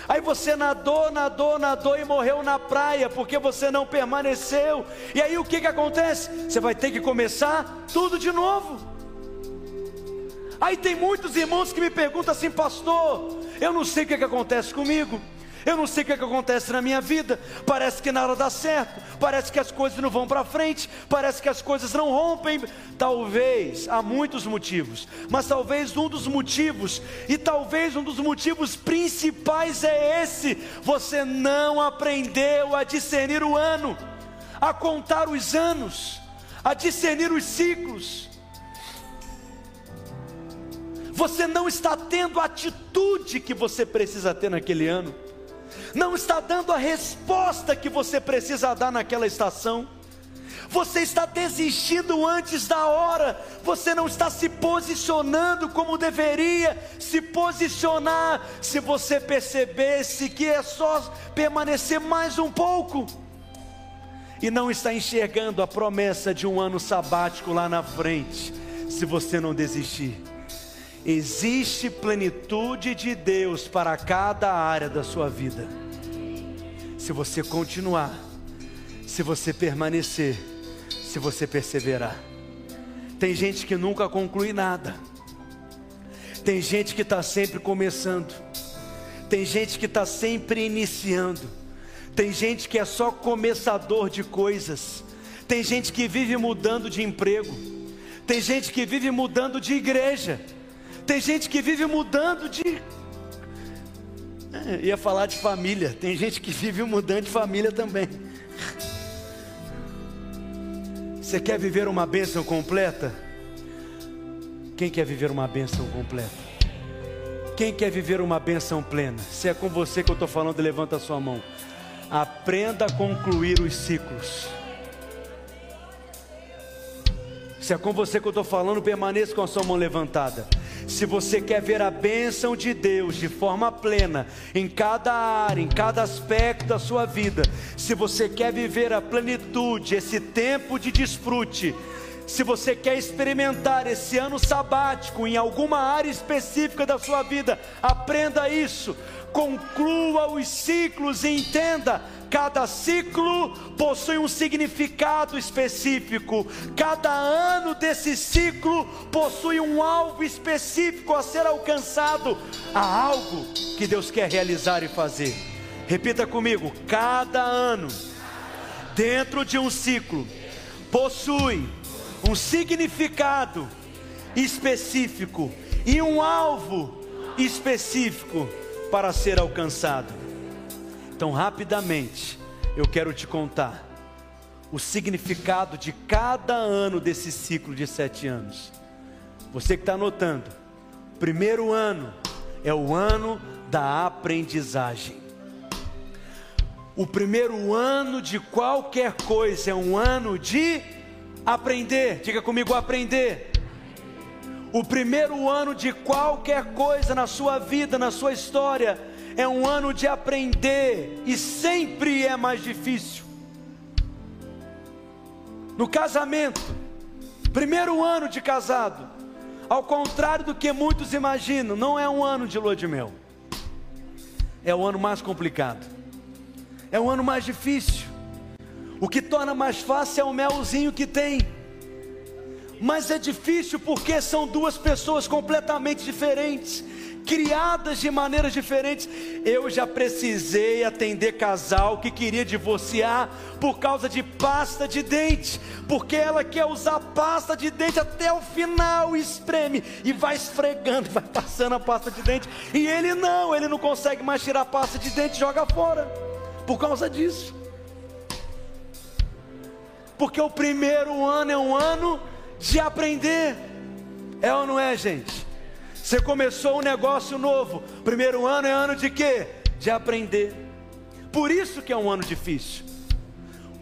Speaker 1: Aí você nadou, nadou, nadou e morreu na praia porque você não permaneceu. E aí o que, que acontece? Você vai ter que começar tudo de novo. Aí tem muitos irmãos que me perguntam assim, pastor, eu não sei o que, que acontece comigo. Eu não sei o que, é que acontece na minha vida. Parece que nada dá certo. Parece que as coisas não vão para frente. Parece que as coisas não rompem. Talvez, há muitos motivos. Mas talvez um dos motivos, e talvez um dos motivos principais é esse: você não aprendeu a discernir o ano, a contar os anos, a discernir os ciclos. Você não está tendo a atitude que você precisa ter naquele ano não está dando a resposta que você precisa dar naquela estação. Você está desistindo antes da hora, você não está se posicionando como deveria se posicionar. Se você percebesse que é só permanecer mais um pouco, e não está enxergando a promessa de um ano sabático lá na frente, se você não desistir. Existe plenitude de Deus para cada área da sua vida. Se você continuar, se você permanecer, se você perseverar. Tem gente que nunca conclui nada, tem gente que está sempre começando, tem gente que está sempre iniciando, tem gente que é só começador de coisas, tem gente que vive mudando de emprego, tem gente que vive mudando de igreja, tem gente que vive mudando de é, ia falar de família. Tem gente que vive mudando de família também. Você quer viver uma bênção completa? Quem quer viver uma bênção completa? Quem quer viver uma bênção plena? Se é com você que eu estou falando, levanta a sua mão. Aprenda a concluir os ciclos. Se é com você que eu estou falando, permaneça com a sua mão levantada. Se você quer ver a bênção de Deus de forma plena, em cada área, em cada aspecto da sua vida, se você quer viver a plenitude, esse tempo de desfrute, se você quer experimentar esse ano sabático em alguma área específica da sua vida, aprenda isso, conclua os ciclos e entenda Cada ciclo possui um significado específico. Cada ano desse ciclo possui um alvo específico a ser alcançado. Há algo que Deus quer realizar e fazer. Repita comigo: cada ano, dentro de um ciclo, possui um significado específico e um alvo específico para ser alcançado. Então, rapidamente, eu quero te contar o significado de cada ano desse ciclo de sete anos. Você que está anotando, primeiro ano é o ano da aprendizagem. O primeiro ano de qualquer coisa é um ano de aprender. Diga comigo, aprender. O primeiro ano de qualquer coisa na sua vida, na sua história, é um ano de aprender e sempre é mais difícil. No casamento, primeiro ano de casado, ao contrário do que muitos imaginam, não é um ano de lua de mel, é o ano mais complicado, é o ano mais difícil. O que torna mais fácil é o melzinho que tem, mas é difícil porque são duas pessoas completamente diferentes criadas de maneiras diferentes. Eu já precisei atender casal que queria divorciar por causa de pasta de dente, porque ela quer usar pasta de dente até o final, espreme e vai esfregando, vai passando a pasta de dente, e ele não, ele não consegue mais tirar a pasta de dente, joga fora, por causa disso. Porque o primeiro ano é um ano de aprender, é ou não é, gente? Você começou um negócio novo. Primeiro ano é ano de quê? De aprender. Por isso que é um ano difícil.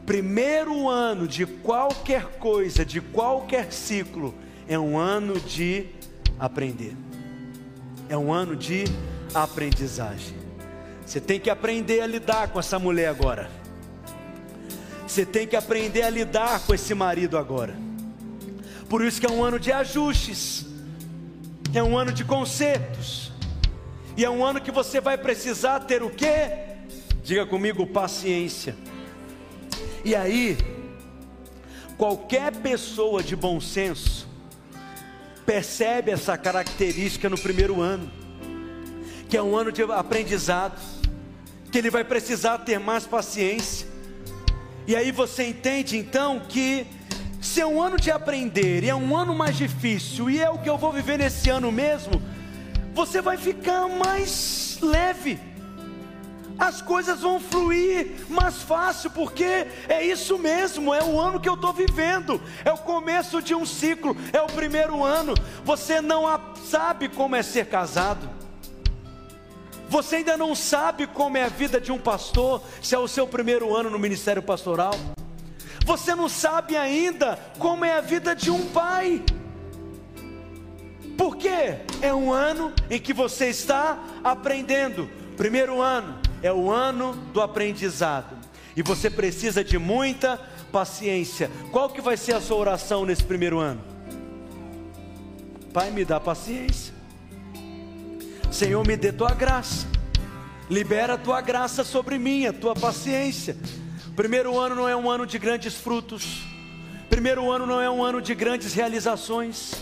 Speaker 1: Primeiro ano de qualquer coisa, de qualquer ciclo, é um ano de aprender. É um ano de aprendizagem. Você tem que aprender a lidar com essa mulher agora. Você tem que aprender a lidar com esse marido agora. Por isso que é um ano de ajustes é um ano de concertos, e é um ano que você vai precisar ter o quê? Diga comigo, paciência. E aí, qualquer pessoa de bom senso percebe essa característica no primeiro ano, que é um ano de aprendizado, que ele vai precisar ter mais paciência. E aí você entende então que se é um ano de aprender e é um ano mais difícil, e é o que eu vou viver nesse ano mesmo, você vai ficar mais leve. As coisas vão fluir mais fácil, porque é isso mesmo, é o ano que eu estou vivendo, é o começo de um ciclo, é o primeiro ano. Você não sabe como é ser casado, você ainda não sabe como é a vida de um pastor, se é o seu primeiro ano no ministério pastoral, você não sabe ainda como é a vida de um pai. Porque é um ano em que você está aprendendo. Primeiro ano, é o ano do aprendizado. E você precisa de muita paciência. Qual que vai ser a sua oração nesse primeiro ano? Pai, me dá paciência. Senhor, me dê tua graça. Libera a tua graça sobre mim, a tua paciência. Primeiro ano não é um ano de grandes frutos. Primeiro ano não é um ano de grandes realizações.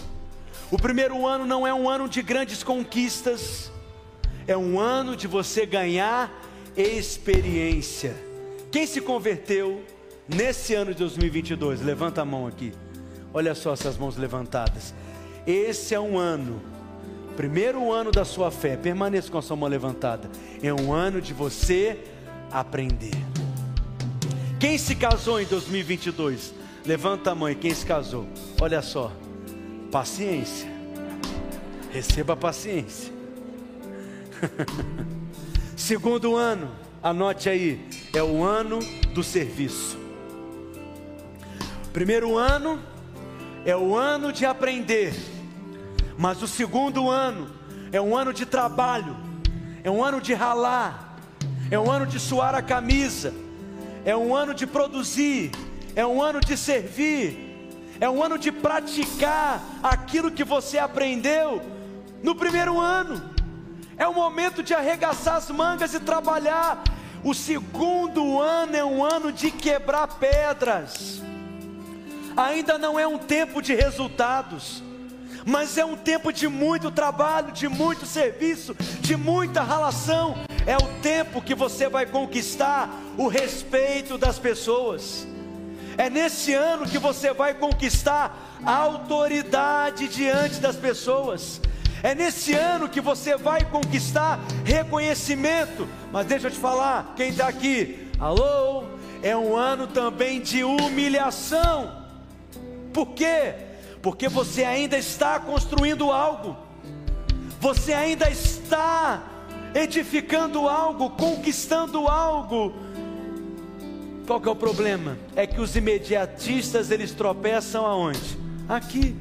Speaker 1: O primeiro ano não é um ano de grandes conquistas. É um ano de você ganhar experiência. Quem se converteu nesse ano de 2022? Levanta a mão aqui. Olha só essas mãos levantadas. Esse é um ano, primeiro ano da sua fé. Permaneça com a sua mão levantada. É um ano de você aprender. Quem se casou em 2022? Levanta a mão. E quem se casou? Olha só. Paciência. Receba paciência. Segundo ano, anote aí, é o ano do serviço. Primeiro ano é o ano de aprender, mas o segundo ano é um ano de trabalho, é um ano de ralar, é um ano de suar a camisa, é um ano de produzir, é um ano de servir, é um ano de praticar aquilo que você aprendeu no primeiro ano. É o momento de arregaçar as mangas e trabalhar. O segundo ano é um ano de quebrar pedras. Ainda não é um tempo de resultados, mas é um tempo de muito trabalho, de muito serviço, de muita relação. É o tempo que você vai conquistar o respeito das pessoas. É nesse ano que você vai conquistar a autoridade diante das pessoas. É nesse ano que você vai conquistar reconhecimento. Mas deixa eu te falar, quem está aqui, alô, é um ano também de humilhação. Por quê? Porque você ainda está construindo algo, você ainda está edificando algo, conquistando algo. Qual que é o problema? É que os imediatistas eles tropeçam aonde? Aqui.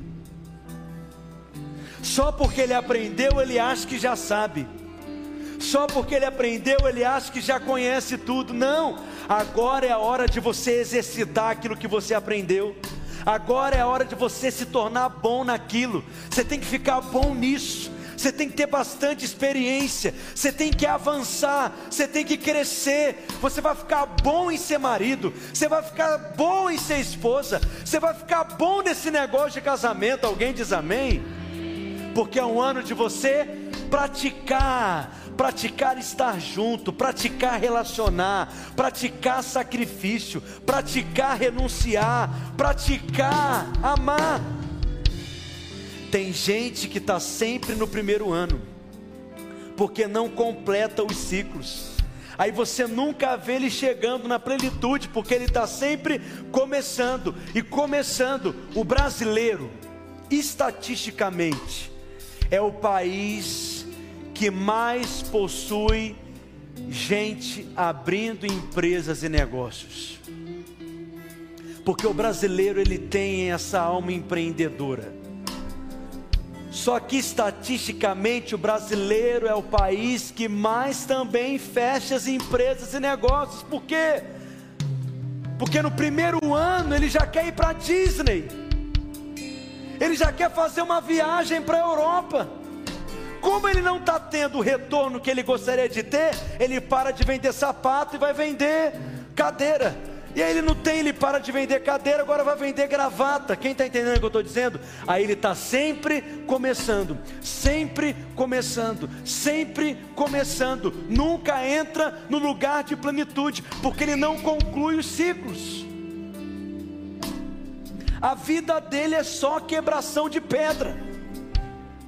Speaker 1: Só porque ele aprendeu, ele acha que já sabe. Só porque ele aprendeu, ele acha que já conhece tudo. Não, agora é a hora de você exercitar aquilo que você aprendeu. Agora é a hora de você se tornar bom naquilo. Você tem que ficar bom nisso. Você tem que ter bastante experiência, você tem que avançar, você tem que crescer. Você vai ficar bom em ser marido, você vai ficar bom em ser esposa, você vai ficar bom nesse negócio de casamento. Alguém diz amém? porque é um ano de você praticar, praticar estar junto, praticar relacionar, praticar sacrifício, praticar renunciar, praticar amar. Tem gente que está sempre no primeiro ano, porque não completa os ciclos. Aí você nunca vê ele chegando na plenitude, porque ele está sempre começando e começando. O brasileiro, estatisticamente, é o país que mais possui gente abrindo empresas e negócios. Porque o brasileiro ele tem essa alma empreendedora. Só que estatisticamente o brasileiro é o país que mais também fecha as empresas e negócios. Por quê? Porque no primeiro ano ele já quer ir para Disney ele já quer fazer uma viagem para a Europa. Como ele não está tendo o retorno que ele gostaria de ter, ele para de vender sapato e vai vender cadeira. E aí ele não tem, ele para de vender cadeira, agora vai vender gravata. Quem está entendendo o que eu estou dizendo? Aí ele está sempre começando, sempre começando, sempre começando. Nunca entra no lugar de plenitude, porque ele não conclui os ciclos. A vida dele é só quebração de pedra,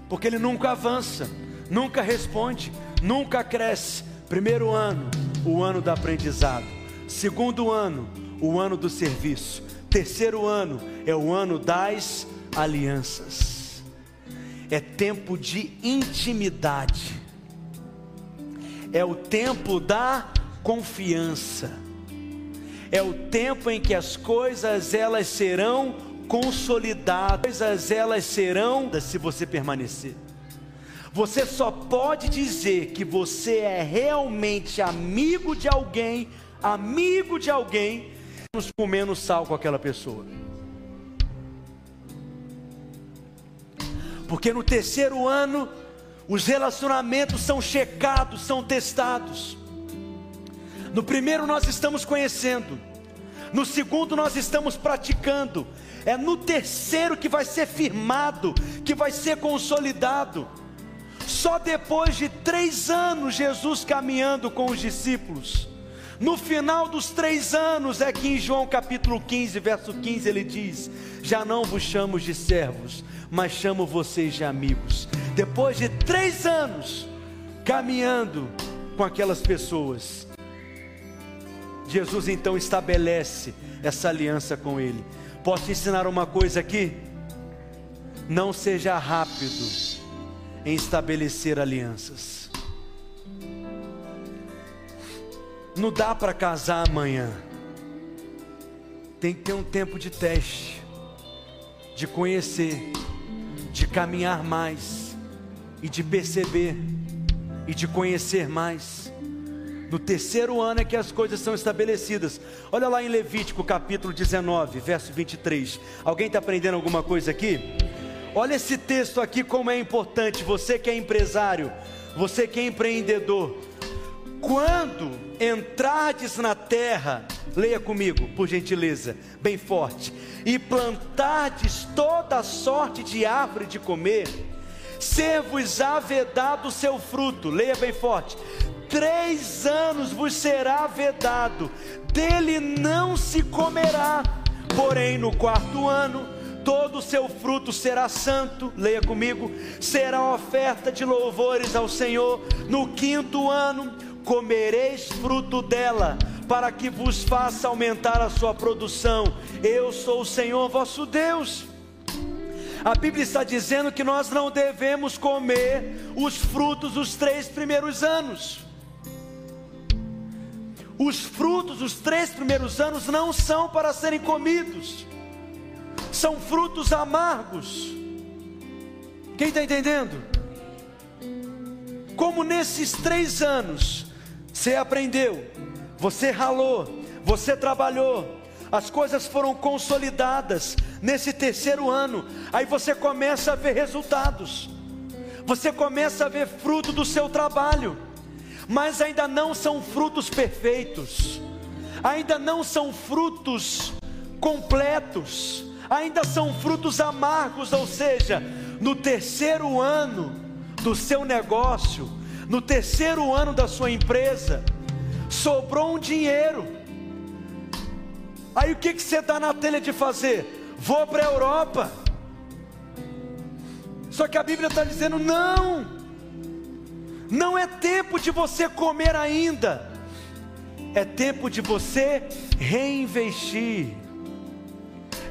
Speaker 1: porque ele nunca avança, nunca responde, nunca cresce. Primeiro ano, o ano do aprendizado. Segundo ano, o ano do serviço. Terceiro ano é o ano das alianças. É tempo de intimidade. É o tempo da confiança. É o tempo em que as coisas elas serão consolidadas, coisas elas serão se você permanecer. Você só pode dizer que você é realmente amigo de alguém, amigo de alguém, nos comendo sal com aquela pessoa. Porque no terceiro ano, os relacionamentos são checados, são testados. No primeiro, nós estamos conhecendo, no segundo, nós estamos praticando, é no terceiro que vai ser firmado, que vai ser consolidado. Só depois de três anos, Jesus caminhando com os discípulos, no final dos três anos, é que em João capítulo 15, verso 15, ele diz: Já não vos chamo de servos, mas chamo vocês de amigos. Depois de três anos caminhando com aquelas pessoas, Jesus então estabelece essa aliança com ele. Posso te ensinar uma coisa aqui? Não seja rápido em estabelecer alianças. Não dá para casar amanhã. Tem que ter um tempo de teste, de conhecer, de caminhar mais e de perceber e de conhecer mais. No terceiro ano é que as coisas são estabelecidas. Olha lá em Levítico capítulo 19, verso 23. Alguém está aprendendo alguma coisa aqui? Olha esse texto aqui, como é importante. Você que é empresário, você que é empreendedor. Quando entrardes na terra, leia comigo, por gentileza, bem forte, e plantardes toda sorte de árvore de comer, ser-vos-á vedado o seu fruto, leia bem forte, três anos vos será vedado, dele não se comerá, porém no quarto ano, todo o seu fruto será santo, leia comigo, será oferta de louvores ao Senhor, no quinto ano comereis fruto dela, para que vos faça aumentar a sua produção, eu sou o Senhor vosso Deus. A Bíblia está dizendo que nós não devemos comer os frutos dos três primeiros anos. Os frutos dos três primeiros anos não são para serem comidos, são frutos amargos. Quem está entendendo? Como nesses três anos você aprendeu, você ralou, você trabalhou, as coisas foram consolidadas nesse terceiro ano, aí você começa a ver resultados, você começa a ver fruto do seu trabalho. Mas ainda não são frutos perfeitos, ainda não são frutos completos, ainda são frutos amargos, ou seja, no terceiro ano do seu negócio, no terceiro ano da sua empresa, sobrou um dinheiro. Aí o que, que você está na telha de fazer? Vou para a Europa. Só que a Bíblia está dizendo: não, não é tempo de você comer ainda, é tempo de você reinvestir.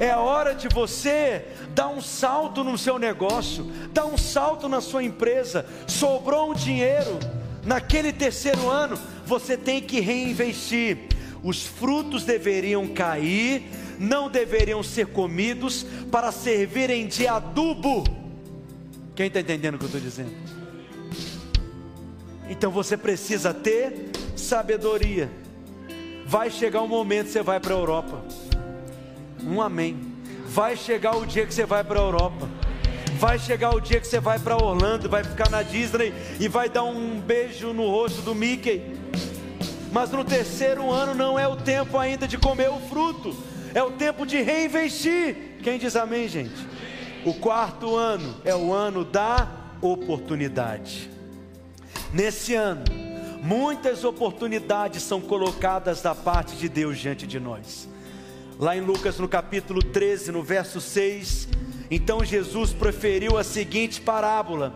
Speaker 1: É hora de você dar um salto no seu negócio, dar um salto na sua empresa. Sobrou um dinheiro naquele terceiro ano, você tem que reinvestir. Os frutos deveriam cair, não deveriam ser comidos para servirem de adubo. Quem está entendendo o que eu estou dizendo? Então você precisa ter sabedoria. Vai chegar um momento que você vai para a Europa. Um amém. Vai chegar o dia que você vai para a Europa. Vai chegar o dia que você vai para Orlando, vai ficar na Disney e vai dar um beijo no rosto do Mickey. Mas no terceiro ano não é o tempo ainda de comer o fruto, é o tempo de reinvestir. Quem diz amém, gente? O quarto ano é o ano da oportunidade. Nesse ano, muitas oportunidades são colocadas da parte de Deus diante de nós. Lá em Lucas, no capítulo 13, no verso 6, então Jesus proferiu a seguinte parábola: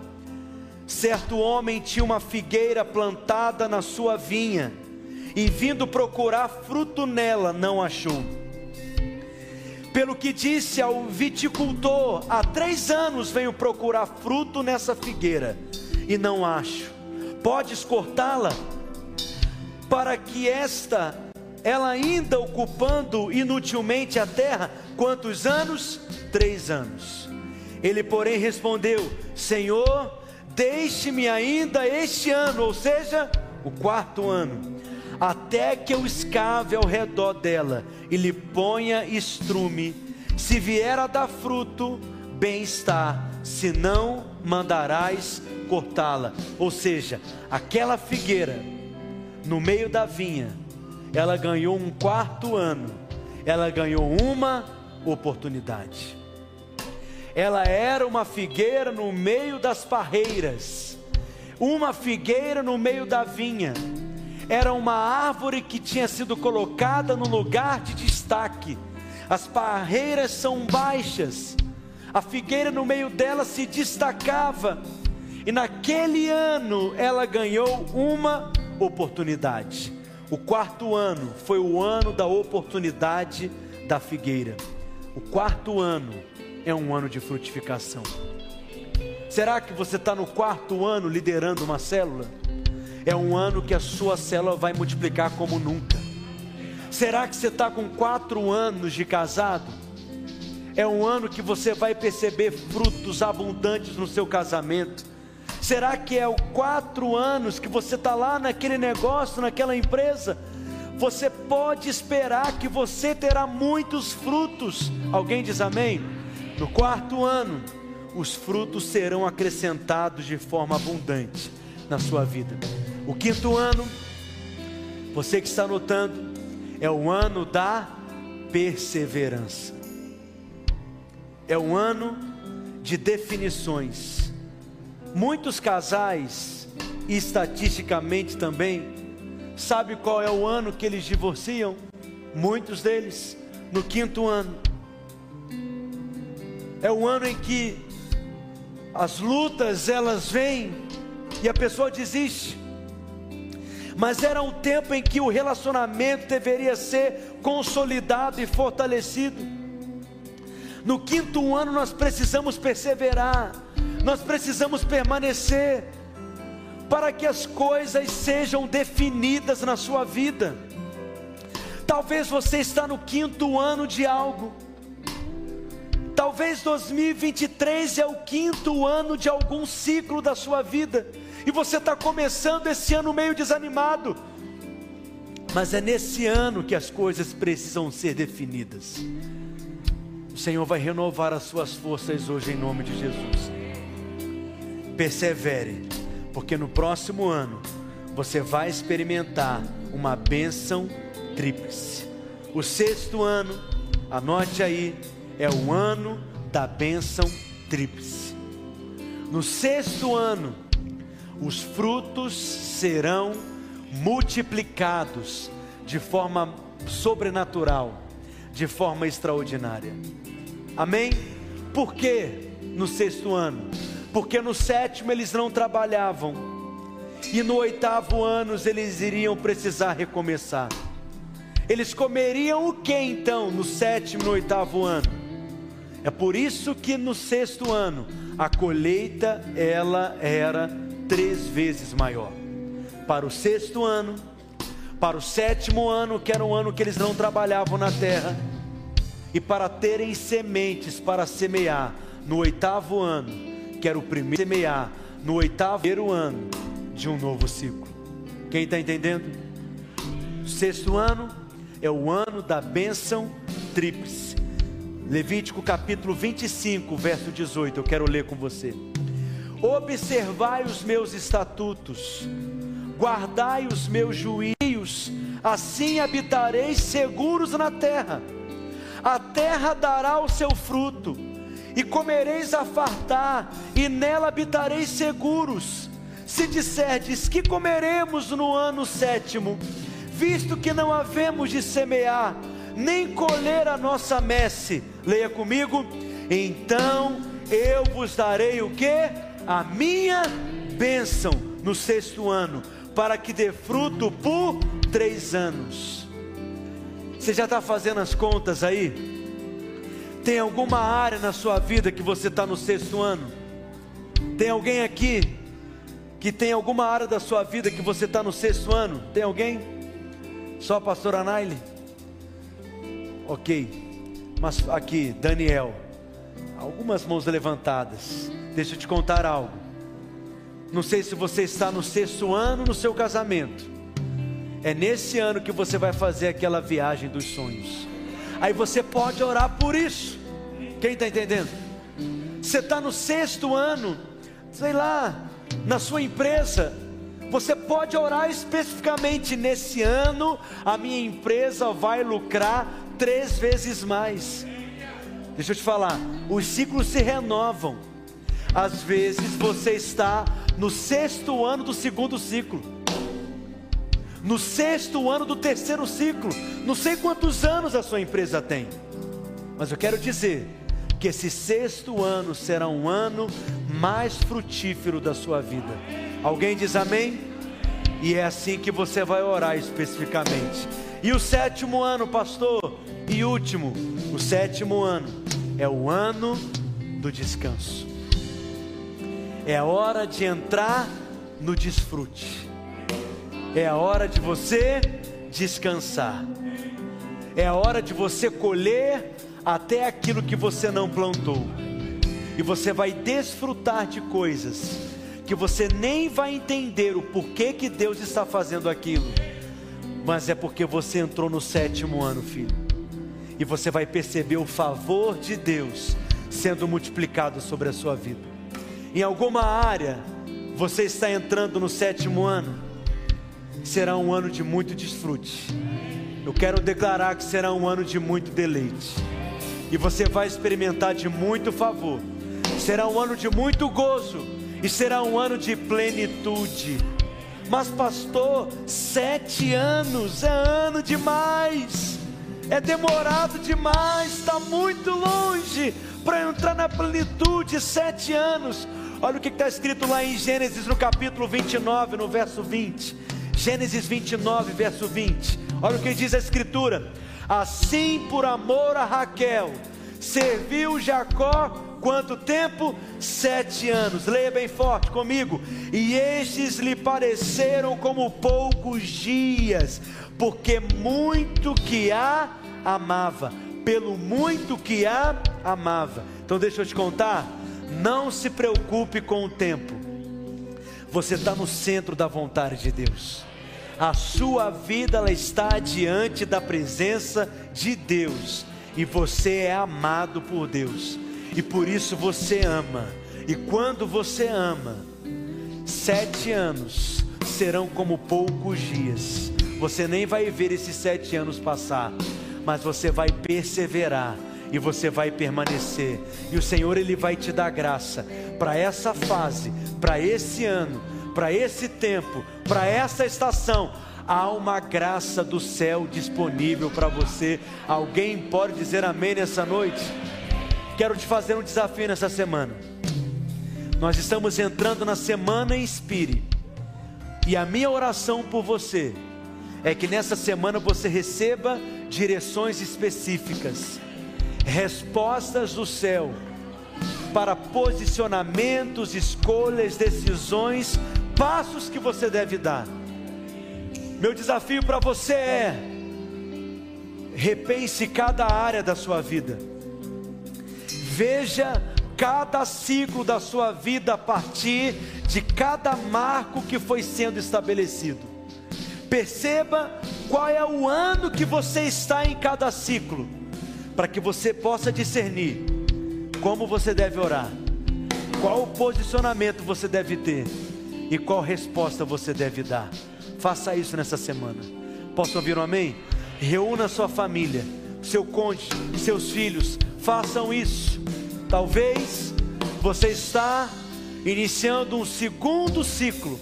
Speaker 1: Certo homem tinha uma figueira plantada na sua vinha, e vindo procurar fruto nela, não achou. Pelo que disse ao viticultor: Há três anos venho procurar fruto nessa figueira, e não acho. Podes cortá-la, para que esta, ela ainda ocupando inutilmente a terra, quantos anos? Três anos. Ele, porém, respondeu: Senhor, deixe-me ainda este ano, ou seja, o quarto ano, até que eu escave ao redor dela e lhe ponha estrume. Se vier a dar fruto, bem está, se não, mandarás cortá-la. Ou seja, aquela figueira no meio da vinha, ela ganhou um quarto ano, ela ganhou uma oportunidade. Ela era uma figueira no meio das parreiras, uma figueira no meio da vinha. Era uma árvore que tinha sido colocada no lugar de destaque. As parreiras são baixas, a figueira no meio dela se destacava e naquele ano ela ganhou uma oportunidade. O quarto ano foi o ano da oportunidade da figueira. O quarto ano é um ano de frutificação. Será que você está no quarto ano liderando uma célula? É um ano que a sua célula vai multiplicar como nunca. Será que você está com quatro anos de casado? É um ano que você vai perceber frutos abundantes no seu casamento Será que é o quatro anos que você está lá naquele negócio, naquela empresa? Você pode esperar que você terá muitos frutos. Alguém diz amém? No quarto ano, os frutos serão acrescentados de forma abundante na sua vida. O quinto ano, você que está anotando, é o ano da perseverança. É o ano de definições Muitos casais, estatisticamente também, sabe qual é o ano que eles divorciam? Muitos deles no quinto ano. É o ano em que as lutas elas vêm e a pessoa desiste. Mas era um tempo em que o relacionamento deveria ser consolidado e fortalecido. No quinto ano nós precisamos perseverar nós precisamos permanecer para que as coisas sejam definidas na sua vida. Talvez você está no quinto ano de algo. Talvez 2023 é o quinto ano de algum ciclo da sua vida. E você está começando esse ano meio desanimado. Mas é nesse ano que as coisas precisam ser definidas. O Senhor vai renovar as suas forças hoje em nome de Jesus persevere, porque no próximo ano você vai experimentar uma bênção tríplice. O sexto ano, anote aí, é o ano da bênção tríplice. No sexto ano, os frutos serão multiplicados de forma sobrenatural, de forma extraordinária. Amém? Por que no sexto ano? Porque no sétimo eles não trabalhavam, e no oitavo ano eles iriam precisar recomeçar. Eles comeriam o que então no sétimo e no oitavo ano? É por isso que no sexto ano a colheita ela era três vezes maior. Para o sexto ano, para o sétimo ano, que era um ano que eles não trabalhavam na terra, e para terem sementes para semear no oitavo ano, que era o primeiro semear no oitavo ano de um novo ciclo. Quem está entendendo? O sexto ano é o ano da bênção tríplice. Levítico capítulo 25, verso 18. Eu quero ler com você. Observai os meus estatutos, guardai os meus juízos assim habitareis seguros na terra. A terra dará o seu fruto, e comereis a fartar, e nela habitareis seguros. Se disserdes que comeremos no ano sétimo, visto que não havemos de semear, nem colher a nossa messe, leia comigo, então eu vos darei o que? A minha bênção no sexto ano, para que dê fruto por três anos. Você já está fazendo as contas aí? Tem alguma área na sua vida que você está no sexto ano? Tem alguém aqui que tem alguma área da sua vida que você está no sexto ano? Tem alguém? Só a pastora Naile? Ok, mas aqui, Daniel, algumas mãos levantadas. Deixa eu te contar algo. Não sei se você está no sexto ano no seu casamento. É nesse ano que você vai fazer aquela viagem dos sonhos. Aí você pode orar por isso. Quem está entendendo? Você está no sexto ano, sei lá, na sua empresa. Você pode orar especificamente nesse ano, a minha empresa vai lucrar três vezes mais. Deixa eu te falar, os ciclos se renovam. Às vezes você está no sexto ano do segundo ciclo, no sexto ano do terceiro ciclo. Não sei quantos anos a sua empresa tem, mas eu quero dizer que esse sexto ano será um ano mais frutífero da sua vida. Alguém diz amém? E é assim que você vai orar especificamente. E o sétimo ano, pastor, e último, o sétimo ano é o ano do descanso. É hora de entrar no desfrute. É a hora de você descansar. É a hora de você colher até aquilo que você não plantou. E você vai desfrutar de coisas que você nem vai entender o porquê que Deus está fazendo aquilo. Mas é porque você entrou no sétimo ano, filho e você vai perceber o favor de Deus sendo multiplicado sobre a sua vida. Em alguma área, você está entrando no sétimo ano, será um ano de muito desfrute. Eu quero declarar que será um ano de muito deleite, e você vai experimentar de muito favor. Será um ano de muito gozo, e será um ano de plenitude. Mas, pastor, sete anos é ano demais é demorado demais, está muito longe para entrar na plenitude. Sete anos. Olha o que está escrito lá em Gênesis no capítulo 29, no verso 20. Gênesis 29, verso 20. Olha o que diz a Escritura: Assim, por amor a Raquel, serviu Jacó quanto tempo? Sete anos. Leia bem forte comigo. E estes lhe pareceram como poucos dias, porque muito que a amava, pelo muito que a amava. Então deixa eu te contar, não se preocupe com o tempo. Você está no centro da vontade de Deus. A sua vida ela está diante da presença de Deus e você é amado por Deus e por isso você ama. E quando você ama, sete anos serão como poucos dias. Você nem vai ver esses sete anos passar, mas você vai perseverar e você vai permanecer. E o Senhor ele vai te dar graça para essa fase, para esse ano, para esse tempo, para essa estação. Há uma graça do céu disponível para você. Alguém pode dizer amém nessa noite? Quero te fazer um desafio nessa semana. Nós estamos entrando na semana Inspire. E a minha oração por você é que nessa semana você receba direções específicas, respostas do céu para posicionamentos, escolhas, decisões, passos que você deve dar. Meu desafio para você é: repense cada área da sua vida, veja cada ciclo da sua vida a partir de cada marco que foi sendo estabelecido. Perceba qual é o ano que você está em cada ciclo, para que você possa discernir como você deve orar, qual o posicionamento você deve ter e qual resposta você deve dar. Faça isso nessa semana. Posso ouvir um amém? Reúna sua família, seu cônjuge, seus filhos, façam isso. Talvez você está iniciando um segundo ciclo.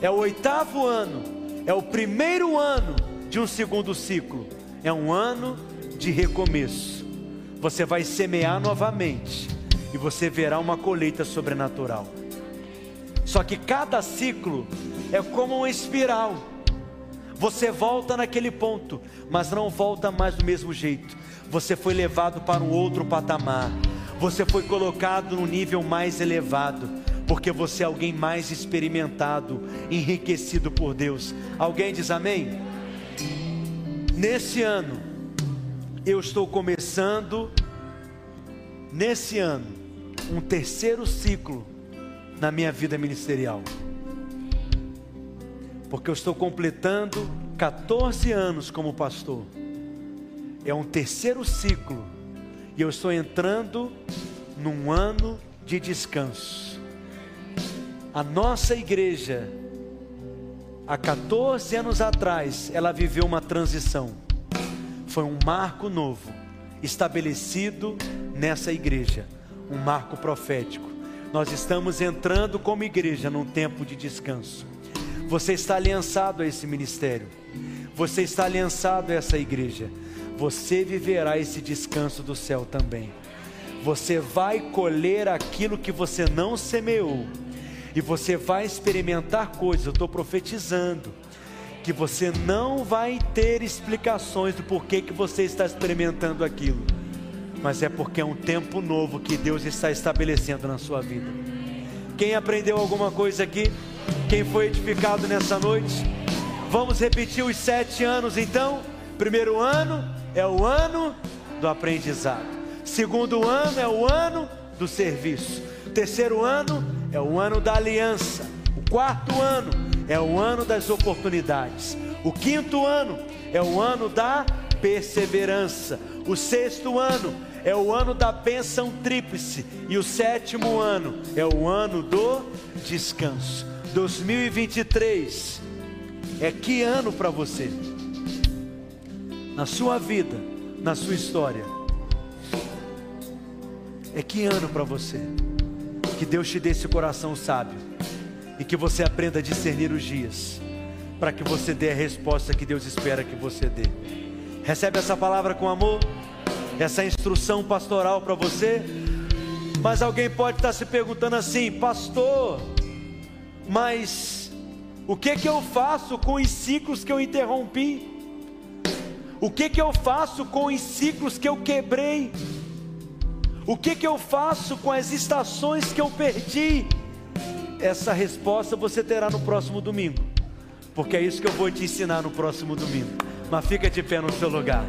Speaker 1: É o oitavo ano, é o primeiro ano de um segundo ciclo. É um ano de recomeço. Você vai semear novamente e você verá uma colheita sobrenatural. Só que cada ciclo é como uma espiral. Você volta naquele ponto, mas não volta mais do mesmo jeito. Você foi levado para um outro patamar. Você foi colocado no nível mais elevado, porque você é alguém mais experimentado, enriquecido por Deus. Alguém diz amém? Nesse ano, eu estou começando, nesse ano, um terceiro ciclo na minha vida ministerial. Porque eu estou completando 14 anos como pastor. É um terceiro ciclo. E eu estou entrando num ano de descanso. A nossa igreja, há 14 anos atrás, ela viveu uma transição. Foi um marco novo estabelecido nessa igreja, um marco profético nós estamos entrando como igreja num tempo de descanso. Você está aliançado a esse ministério. Você está aliançado a essa igreja. Você viverá esse descanso do céu também. Você vai colher aquilo que você não semeou. E você vai experimentar coisas. Eu estou profetizando que você não vai ter explicações do porquê que você está experimentando aquilo mas é porque é um tempo novo que Deus está estabelecendo na sua vida. Quem aprendeu alguma coisa aqui? Quem foi edificado nessa noite? Vamos repetir os sete anos então? Primeiro ano é o ano do aprendizado. Segundo ano é o ano do serviço. Terceiro ano é o ano da aliança. O quarto ano é o ano das oportunidades. O quinto ano é o ano da perseverança. O sexto ano é o ano da bênção tríplice, e o sétimo ano é o ano do descanso. 2023 é que ano para você? Na sua vida, na sua história. É que ano para você? Que Deus te dê esse coração sábio e que você aprenda a discernir os dias, para que você dê a resposta que Deus espera que você dê. Recebe essa palavra com amor? Essa instrução pastoral para você. Mas alguém pode estar se perguntando assim, pastor, mas o que que eu faço com os ciclos que eu interrompi? O que que eu faço com os ciclos que eu quebrei? O que que eu faço com as estações que eu perdi? Essa resposta você terá no próximo domingo, porque é isso que eu vou te ensinar no próximo domingo. Mas fica de pé no seu lugar.